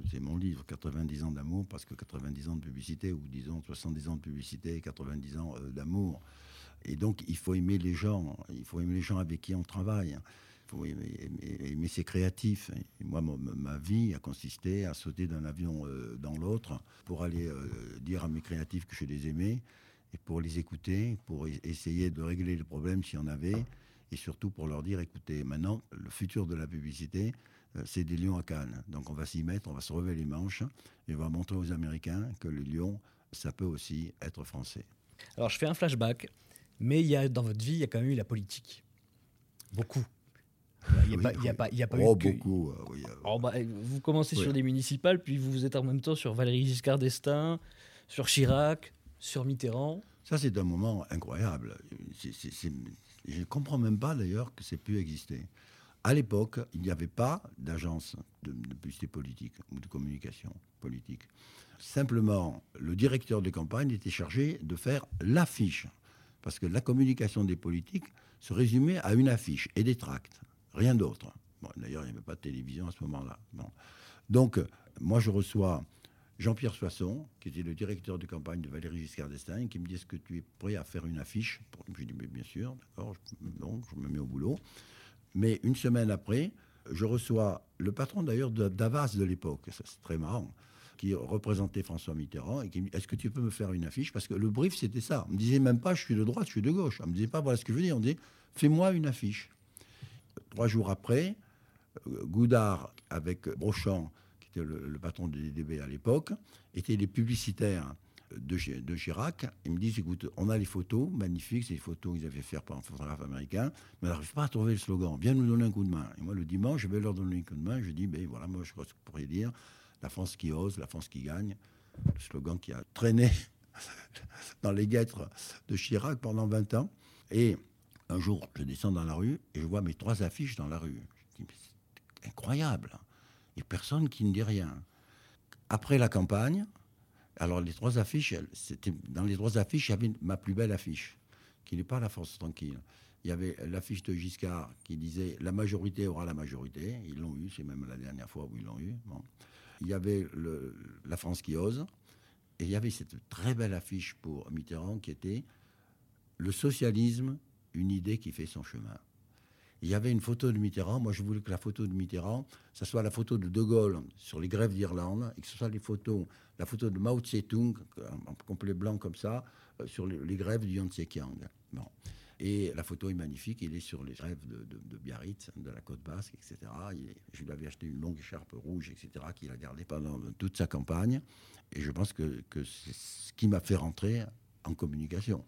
C'est mon livre, 90 ans d'amour, parce que 90 ans de publicité, ou disons 70 ans de publicité, 90 ans euh, d'amour. Et donc, il faut aimer les gens, il faut aimer les gens avec qui on travaille. Il faut aimer, aimer- ses créatifs. Et moi, ma vie a consisté à sauter d'un avion euh, dans l'autre pour aller euh, dire à mes créatifs que je les aimais et pour les écouter, pour essayer de régler les problèmes s'il y en avait, et surtout pour leur dire, écoutez, maintenant, le futur de la publicité, c'est des lions à Cannes. Donc on va s'y mettre, on va se relever les manches, et on va montrer aux Américains que le lion, ça peut aussi être français. Alors je fais un flashback, mais il y a, dans votre vie, il y a quand même eu la politique. Beaucoup. Il n'y a, Oui, a pas, il y a pas oh, eu que- beaucoup, euh, oui. euh, Oh, bah, vous commencez sur des municipales, puis vous êtes en même temps sur Valéry Giscard d'Estaing, sur Chirac, sur Mitterrand. Ça, c'est un moment incroyable. Je ne comprends même pas d'ailleurs que c'est pu exister. À l'époque, il n'y avait pas d'agence de, publicité politique ou de communication politique. Simplement, le directeur de campagne était chargé de faire l'affiche. Parce que la communication des politiques se résumait à une affiche et des tracts, rien d'autre. D'ailleurs, il n'y avait pas de télévision à ce moment-là. Donc, moi, je reçois Jean-Pierre Soisson, qui était le directeur de campagne de Valéry Giscard d'Estaing, qui me dit Est-ce que tu es prêt à faire une affiche Je lui dis Mais Bien sûr, d'accord, bon, je me mets au boulot. Mais une semaine après, je reçois le patron d'ailleurs de- d'Avas de l'époque, c'est très marrant, qui représentait François Mitterrand et qui me dit Est-ce que tu peux me faire une affiche? Parce que le brief, c'était ça. On me disait même pas Je suis de droite, je suis de gauche. On me disait pas Voilà ce que je veux dire. On me disait Fais-moi une affiche. Trois jours après, Goudard, avec Brochant, qui était le, le patron de DDB à l'époque, étaient les publicitaires de, Chi- de Chirac. Ils me disent, écoute, on a les photos, magnifiques, c'est les photos qu'ils avaient faites par un photographe américain, mais on n'arrive pas à trouver le slogan. Viens nous donner un coup de main. Et moi, le dimanche, je vais leur donner un coup de main. Je dis, ben voilà, moi, je crois que je pourrais dire, la France qui ose, la France qui gagne. Le slogan qui a traîné dans les guêtres de Chirac pendant 20 ans. Et un jour, je descends dans la rue et je vois mes trois affiches dans la rue. Je dis, c'est incroyable. Il n'y a personne qui ne dit rien. Après la campagne, alors les trois affiches, c'était, dans les trois affiches, il y avait ma plus belle affiche, qui n'est pas la force tranquille. Il y avait l'affiche de Giscard qui disait La majorité aura la majorité. Ils l'ont eu, c'est même la dernière fois où ils l'ont eu. Il y avait la France qui ose. Et il y avait cette très belle affiche pour Mitterrand qui était Le socialisme, une idée qui fait son chemin. Il y avait une photo de Mitterrand. Moi, je voulais que la photo de Mitterrand, ça soit la photo de De Gaulle sur les grèves d'Irlande, et que ce soit les photos, la photo de Mao Tse-tung, en complet blanc comme ça, euh, sur les, grèves du Yangtze-Kiang. Bon. Et la photo est magnifique. Il est sur les grèves de, Biarritz, de la côte basque, etc. Je lui avais acheté une longue écharpe rouge, etc., qu'il a gardée pendant toute sa campagne. Et je pense que, que c'est ce qui m'a fait rentrer en communication.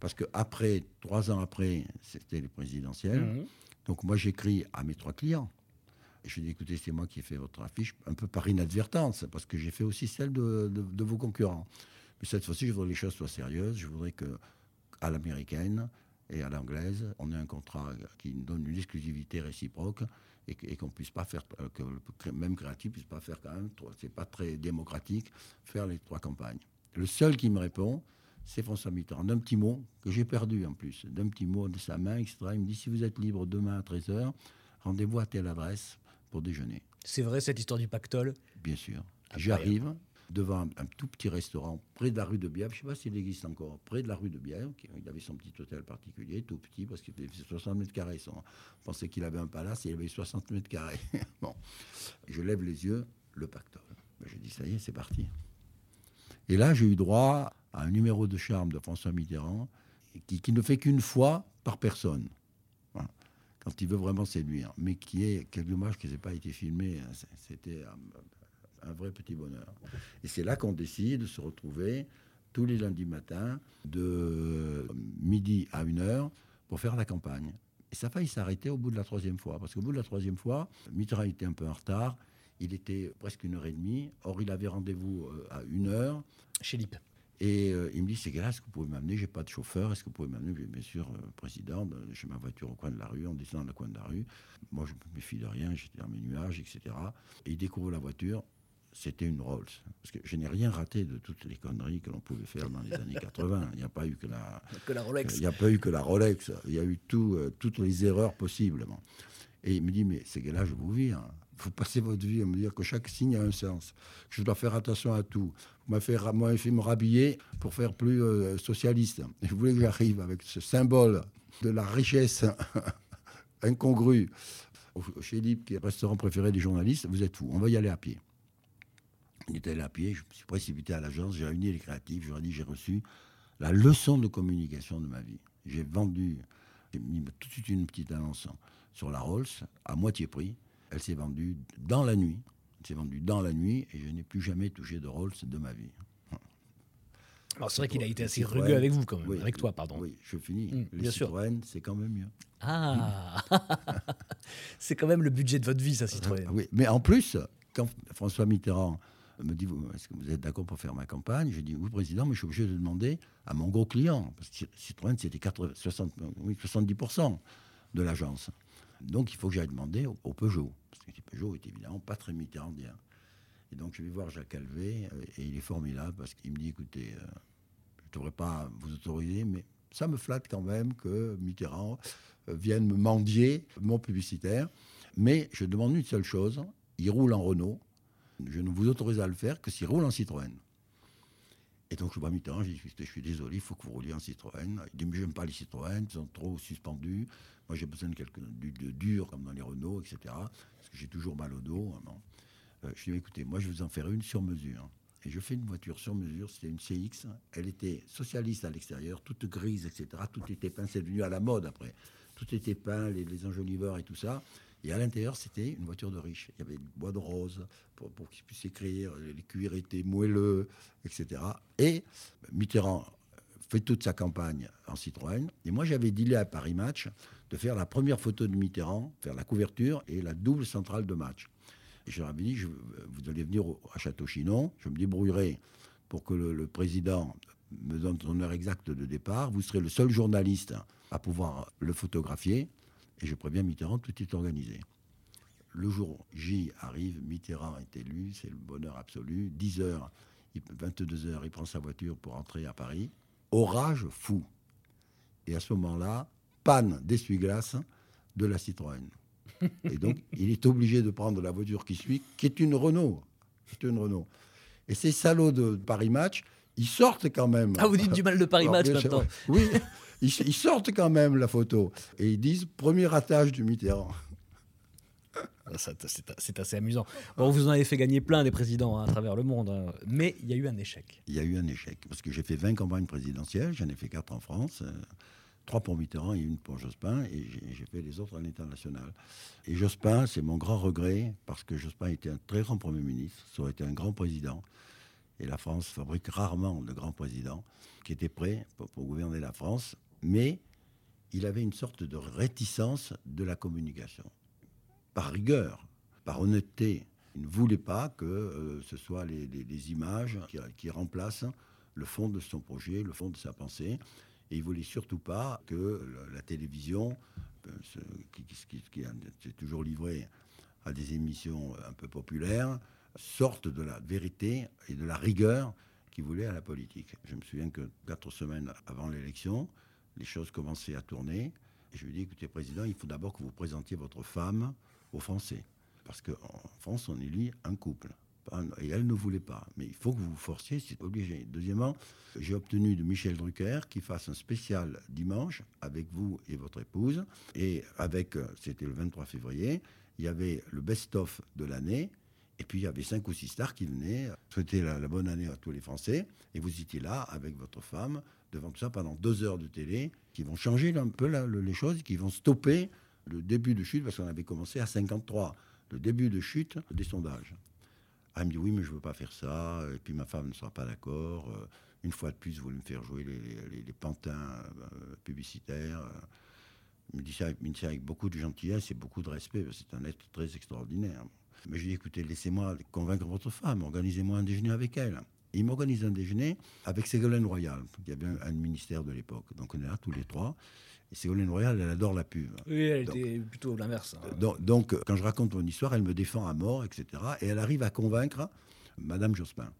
Parce que après, trois ans après, c'était les présidentielles. Mhm. Donc moi, j'écris à mes trois clients. Et je dis, écoutez, c'est moi qui ai fait votre affiche, un peu par inadvertance, parce que j'ai fait aussi celle de, de- de vos concurrents. Mais cette fois-ci, je voudrais que les choses soient sérieuses. Je voudrais que, à l'américaine et à l'anglaise, on ait un contrat qui nous donne une exclusivité réciproque et, qu'on puisse pas faire, euh, que le même créatif puisse pas faire quand même, c'est pas très démocratique, faire les trois campagnes. Le seul qui me répond, c'est François Mitterrand, d'un petit mot que j'ai perdu en plus, d'un petit mot de sa main, etc. Il me dit si vous êtes libre demain à 13h, rendez-vous à telle adresse pour déjeuner. C'est vrai cette histoire du pactole? Bien sûr. J'arrive devant un, tout petit restaurant près de la rue de Bièvre, je ne sais pas s'il existe encore, près de la rue de Bièvre, il avait son petit hôtel particulier, tout petit, parce qu'il faisait 60 mètres carrés. On pensait qu'il avait un palace, et il avait 60 mètres carrés. bon, je lève les yeux, le pactole. Ben, je dis, ça y est, c'est parti. Et là, j'ai eu droit à un numéro de charme de François Mitterrand qui, ne fait qu'une fois par personne, quand il veut vraiment séduire, mais qui est, quel dommage qu'il n'ait pas été filmé, hein, c'était un, vrai petit bonheur. Et c'est là qu'on décide de se retrouver tous les lundis matins de midi à une heure pour faire la campagne. Et ça a failli s'arrêter au bout de la troisième fois, parce qu'au bout de la troisième fois, Mitterrand était un peu en retard, il était presque une heure et demie. Or, il avait rendez-vous euh, à une heure. Chez Lip. Et euh, il me dit, c'est là, est-ce que vous pouvez m'amener? J'ai pas de chauffeur, est-ce que vous pouvez m'amener? Bien sûr, euh, président, j'ai ma voiture au coin de la rue, on descend dans le coin de la rue. Moi, je me méfie de rien, j'étais dans mes nuages, etc. Et il découvre la voiture, c'était une Rolls. Parce que je n'ai rien raté de toutes les conneries que l'on pouvait faire dans les années 80. Il n'y a pas eu que la, que la Rolex. Il n'y a pas eu que la Rolex. Il y a eu tout, toutes les erreurs possibles. Et il me dit, mais c'est que là, je vous vis. Vous passez votre vie à me dire que chaque signe a un sens, que je dois faire attention à tout. Vous m'avez fait, me rhabiller pour faire plus euh, socialiste. Et je voulais que j'arrive avec ce symbole de la richesse incongrue. Chez Lip, qui est le restaurant préféré des journalistes, vous êtes fou, on va y aller à pied. On était allé à pied, je me suis précipité à l'agence, j'ai réuni les créatifs, je dit j'ai reçu la leçon de communication de ma vie. J'ai vendu, j'ai mis tout de suite une petite annonce sur la Rolls à moitié prix elle s'est vendue dans la nuit. Elle s'est vendue dans la nuit et je n'ai plus jamais touché de Rolls de ma vie. Alors c'est vrai qu'il a été assez rugueux avec vous quand même, avec toi, pardon. Oui, je finis. Mmh, Les Citroën, c'est quand même mieux. Ah C'est quand même le budget de votre vie, ça, Citroën. oui, mais en plus, quand François Mitterrand me dit Est-ce que vous êtes d'accord pour faire ma campagne Je dis Oui, président, mais je suis obligé de demander à mon gros client. Parce que Citroën, c'était 70% de l'agence. Donc il faut que j'aille demander au, Peugeot, Peugeot est évidemment pas très mitterrandien. Et donc je vais voir Jacques Calvé, euh, et il est formidable, parce qu'il me dit, écoutez, euh, je ne devrais pas vous autoriser, mais ça me flatte quand même que Mitterrand euh, vienne me mendier mon publicitaire. Mais je demande une seule chose, il roule en Renault, je ne vous autorise à le faire que s'il roule en Citroën. Et donc je vois Mitterrand, je dis, je suis désolé, il faut que vous rouliez en Citroën. Il dit, mais j'aime pas les Citroën, ils sont trop suspendus. Moi, j'ai besoin de quelque de, dur, comme dans les Renault, etc. Parce que j'ai toujours mal au dos. Hein, euh, je lui dis, écoutez, moi, je vais vous en faire une sur mesure. Et je fais une voiture sur mesure, c'était une CX. Elle était socialiste à l'extérieur, toute grise, etc. Tout était peint, c'est devenu à la mode après. Tout était peint, les, enjoliveurs et tout ça. Et à l'intérieur, c'était une voiture de riche. Il y avait du bois de rose pour, pour qu'il puisse écrire, les cuirs étaient moelleux, etc. Et Mitterrand fait toute sa campagne en Citroën. Et moi, j'avais dealé à Paris Match faire la première photo de Mitterrand, faire la couverture et la double centrale de match. Je leur avais dit, vous allez venir à Château-Chinon, je me débrouillerai pour que le, président me donne son heure exacte de départ. Vous serez le seul journaliste à pouvoir le photographier. Et je préviens Mitterrand, tout est organisé. Le jour J arrive, Mitterrand est élu, c'est le bonheur absolu. 10 h 22 h il prend sa voiture pour entrer à Paris. Orage fou. Et à ce moment-là, panne d'essuie-glace de la Citroën. Et donc, il est obligé de prendre la voiture qui suit, qui est une Renault. C'est une Renault. Et ces salauds de Paris Match, ils sortent quand même. Ah, vous dites du mal de Paris Match maintenant Oui, ils, sortent quand même la photo. Et ils disent premier attache du Mitterrand. Ah, c'est assez amusant. Bon, vous en avez fait gagner plein des présidents hein, à travers le monde, hein. mais il y a eu un échec. Il y a eu un échec, parce que j'ai fait 20 campagnes présidentielles, j'en ai fait 4 en France. Euh, trois pour Mitterrand et une pour Jospin, et j'ai fait les autres à l'international. Et Jospin, c'est mon grand regret, parce que Jospin était un très grand Premier ministre, ça aurait été un grand président, et la France fabrique rarement de grands présidents qui étaient prêts pour, gouverner la France, mais il avait une sorte de réticence de la communication. Par rigueur, par honnêteté, il ne voulait pas que euh, ce soit les, images qui, qui remplacent le fond de son projet, le fond de sa pensée. Et il voulait surtout pas que la télévision qui, qui, est toujours livré à des émissions un peu populaires, sortent de la vérité et de la rigueur qu'il voulait à la politique. Je me souviens que quatre semaines avant l'élection, les choses commençaient à tourner. Et je lui ai dit, écoutez, Président, il faut d'abord que vous présentiez votre femme aux Français. Parce qu'en France, on élit un couple. Et elle ne voulait pas. Mais il faut que vous vous forciez, c'est obligé. Deuxièmement, j'ai obtenu de Michel Drucker qu'il fasse un spécial dimanche avec vous et votre épouse. Et avec, c'était le 23 février, il y avait le best-of de l'année. Et puis il y avait cinq ou six stars qui venaient souhaiter la, la, bonne année à tous les Français. Et vous étiez là avec votre femme devant tout ça pendant deux heures de télé qui vont changer un peu les choses, qui vont stopper le début de chute parce qu'on avait commencé à 53, le début de chute des sondages. Elle me dit oui, mais je ne veux pas faire ça. Et puis ma femme ne sera pas d'accord. Euh, une fois de plus, vous voulez me faire jouer les, pantins euh, publicitaires. Il me dit ça, avec beaucoup de gentillesse et beaucoup de respect. C'est un être très extraordinaire. Mais je lui dis écoutez, laissez-moi convaincre votre femme, organisez-moi un déjeuner avec elle. il m'organise un déjeuner avec Ségolène Royal, qui avait un, un ministère de l'époque. Donc on est là tous les trois. Et Ségolène Royal, elle adore la pub. Oui, elle était plutôt l'inverse. Hein. Donc, quand je raconte mon histoire, elle me défend à mort, etc. Et elle arrive à convaincre Madame Jospin.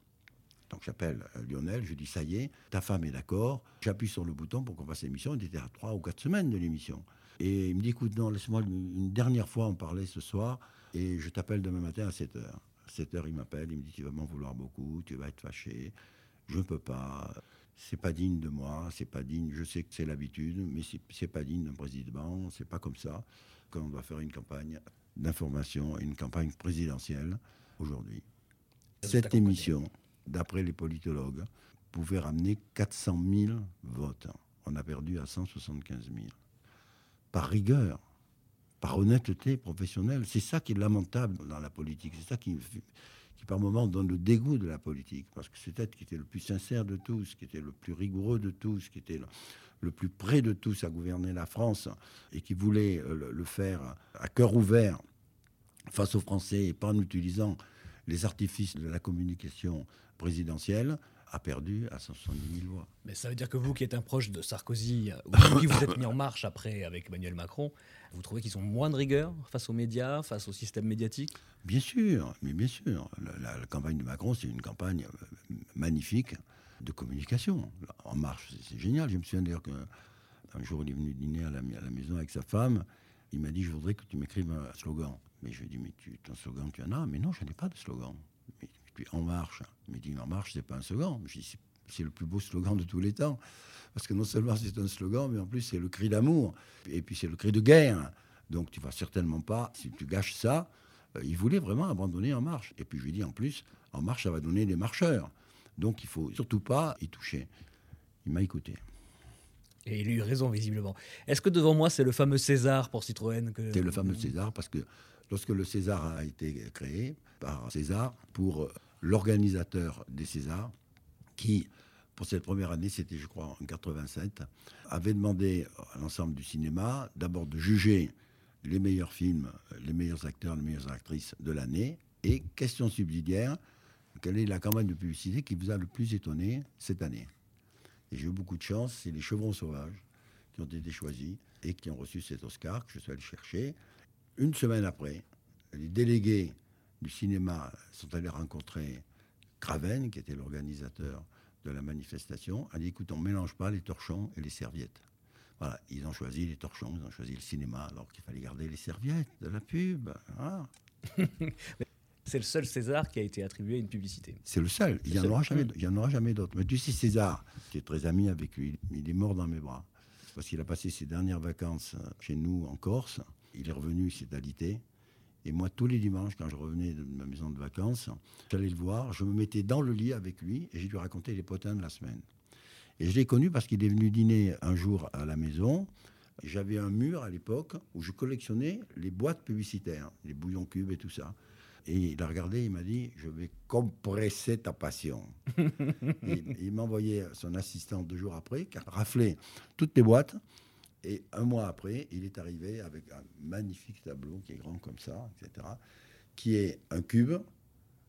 Donc j'appelle euh, Lionel, je dis ça y est, ta femme est d'accord. J'appuie sur le bouton pour qu'on fasse l'émission. On était à trois ou quatre semaines de l'émission. Et il me dit écoute, non, laisse-moi une dernière fois en parler ce soir et je t'appelle demain matin à 7 h. À 7 h, il m'appelle, il me dit tu vas m'en vouloir beaucoup, tu vas être fâché. Je ne peux pas c'est pas digne de moi, c'est pas digne, je sais que c'est l'habitude, mais c'est pas digne d'un président, c'est pas comme ça qu'on doit faire une campagne d'information, une campagne présidentielle aujourd'hui. Cette émission, d'après les politologues, pouvait ramener 400 000 votes. On a perdu à 175 000. Par rigueur, par honnêteté professionnelle, c'est ça qui est lamentable dans la politique, c'est ça qui par moments donne le dégoût de la politique, parce que c'est être qui était le plus sincère de tous, qui était le plus rigoureux de tous, qui était le, plus près de tous à gouverner la France, et qui voulait euh, le, faire à cœur ouvert face aux Français, et pas en utilisant les artifices de la communication présidentielle, a perdu à 170 000 voix. Mais ça veut dire que vous, qui êtes un proche de Sarkozy, vous qui vous êtes mis en marche après avec Emmanuel Macron, vous trouvez qu'ils ont moins de rigueur face aux médias, face au système médiatique? Bien sûr, mais bien sûr. La, campagne de Macron, c'est une campagne euh, magnifique de communication. En marche, c'est génial. Je me souviens d'ailleurs qu'un jour, il est venu dîner à la, à la maison avec sa femme. Il m'a dit, je voudrais que tu m'écrives un slogan. Mais je lui ai dit, mais tu, ton slogan, tu en as Mais non, je n'ai pas de slogan. Puis En Marche. Il m'a dit, En Marche, c'est pas un slogan. c'est le plus beau slogan de tous les temps. Parce que non seulement c'est un slogan, mais en plus c'est le cri d'amour. Et puis c'est le cri de guerre. Donc tu vas certainement pas, si tu gâches ça, euh, il voulait vraiment abandonner En Marche. Et puis je lui dit en plus, En Marche, ça va donner des marcheurs. Donc il faut surtout pas y toucher. Il m'a écouté. Et il a eu raison, visiblement. Est-ce que devant moi, c'est le fameux César pour Citroën que... C'est le fameux César, parce que lorsque le César a été créé par César pour l'organisateur des Césars, qui pour cette première année, c'était je crois en 87, avait demandé à l'ensemble du cinéma d'abord de juger les meilleurs films, les meilleurs acteurs, les meilleures actrices de l'année, et question subsidiaire, quelle est la campagne de publicité qui vous a le plus étonné cette année? Et j'ai eu beaucoup de chance, c'est les Chevrons Sauvages qui ont été choisis et qui ont reçu cet Oscar que je suis allé chercher. Une semaine après, les délégués du cinéma sont allés rencontrer Craven, qui était l'organisateur de la manifestation, a dit écoute, on ne mélange pas les torchons et les serviettes. Voilà, ils ont choisi les torchons, ils ont choisi le cinéma, alors qu'il fallait garder les serviettes de la pub. Hein. C'est le seul César qui a été attribué à une publicité. C'est le seul. Il n'y en, en aura jamais d'autres. Mais tu sais, César, qui est très ami avec lui, il est mort dans mes bras. Parce qu'il a passé ses dernières vacances chez nous en Corse. Il est revenu, il s'est alité. Et moi, tous les dimanches, quand je revenais de ma maison de vacances, j'allais le voir, je me mettais dans le lit avec lui et je lui racontais les potins de la semaine. Et je l'ai connu parce qu'il est venu dîner un jour à la maison. J'avais un mur à l'époque où je collectionnais les boîtes publicitaires, les bouillons cubes et tout ça. Et il a regardé, il m'a dit Je vais compresser ta passion. il m'a envoyé son assistant deux jours après, qui a raflé toutes les boîtes. Et un mois après, il est arrivé avec un magnifique tableau qui est grand comme ça, etc., qui est un cube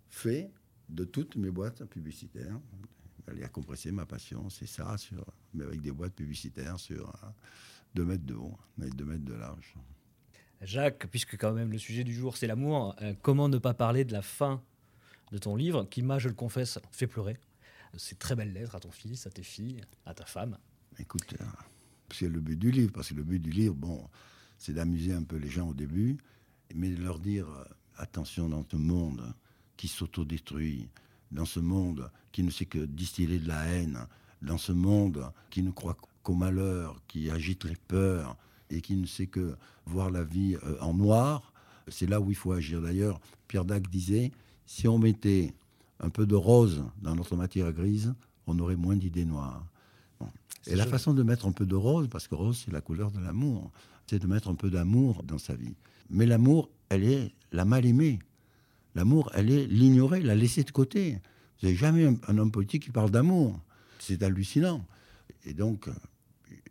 fait de toutes mes boîtes publicitaires. Il a compressé ma passion, c'est ça, sur, mais avec des boîtes publicitaires sur 2 mètres de haut et 2 mètres de large. Jacques, puisque quand même le sujet du jour c'est l'amour, euh, comment ne pas parler de la fin de ton livre qui m'a, je le confesse, fait pleurer Ces très belles lettres à ton fils, à tes filles, à ta femme. Écoute, euh, c'est le but du livre, parce que le but du livre, bon, c'est d'amuser un peu les gens au début, mais de leur dire euh, attention dans ce monde qui s'autodétruit, dans ce monde qui ne sait que distiller de la haine, dans ce monde qui ne croit qu'au malheur, qui agite les peurs et qui ne sait que voir la vie euh, en noir, c'est là où il faut agir. D'ailleurs, Pierre Dac disait, si on mettait un peu de rose dans notre matière grise, on aurait moins d'idées noires. Et la façon de mettre un peu de rose, parce que rose c'est la couleur de l'amour, c'est de mettre un peu d'amour dans sa vie. Mais l'amour, elle est la mal aimée. L'amour, elle est l'ignorer, la laisser de côté. Vous n'avez jamais un, homme politique qui parle d'amour. C'est hallucinant. Et donc,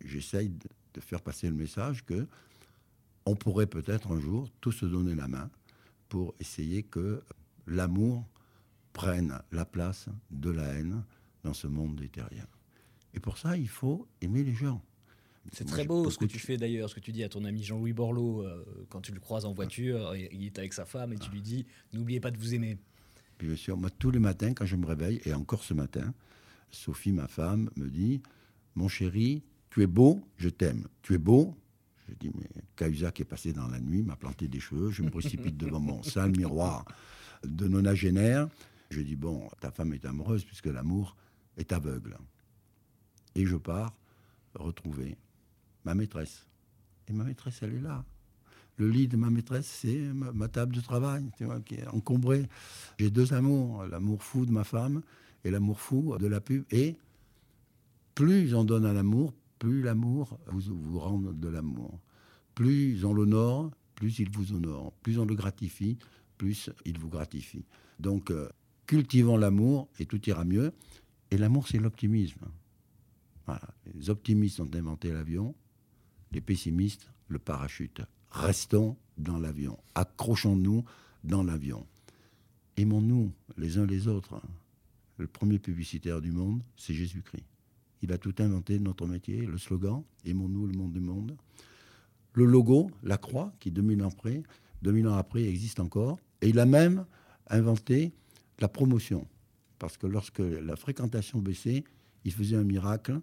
j'essaye de, faire passer le message que on pourrait peut-être un jour tous se donner la main pour essayer que l'amour prenne la place de la haine dans ce monde terriens. Et pour ça, il faut aimer les gens. C'est très beau ce que tu fais d'ailleurs, ce que tu dis à ton ami Jean-Louis Borloo euh, quand tu le croises en voiture, il est avec sa femme et tu lui dis n'oubliez pas de vous aimer. bien sûr, moi tous les matins quand je me réveille, et encore ce matin, Sophie, ma femme, me dit Mon chéri, tu es beau, je t'aime. Tu es beau Je dis Mais Cahuzac est passé dans la nuit, m'a planté des cheveux, je me précipite devant mon sale miroir de nonagénaire. Je dis Bon, ta femme est amoureuse puisque l'amour est aveugle. Et je pars retrouver ma maîtresse. Et ma maîtresse, elle est là. Le lit de ma maîtresse, c'est ma, table de travail, tu vois, qui est encombrée. J'ai deux amours, l'amour fou de ma femme et l'amour fou de la pub. Et plus on donne à l'amour, plus l'amour vous, rend de l'amour. Plus on l'honore, plus il vous honore. Plus on le gratifie, plus il vous gratifie. Donc, euh, cultivons l'amour et tout ira mieux. Et l'amour, c'est l'optimisme. Les optimistes ont inventé l'avion, les pessimistes le parachute. Restons dans l'avion, accrochons-nous dans l'avion. Aimons-nous les uns les autres. Le premier publicitaire du monde, c'est Jésus-Christ. Il a tout inventé notre métier, le slogan Aimons-nous le monde du monde. Le logo, la croix, qui 2000 ans après, 2000 ans après existe encore. Et il a même inventé la promotion. Parce que lorsque la fréquentation baissait, il faisait un miracle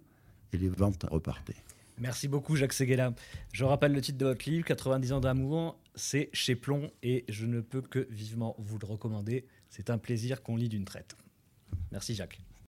et les ventes repartaient. Merci beaucoup Jacques Seguela. Je rappelle le titre de votre livre, 90 ans d'amour, c'est chez Plomb et je ne peux que vivement vous le recommander. C'est un plaisir qu'on lit d'une traite. Merci Jacques.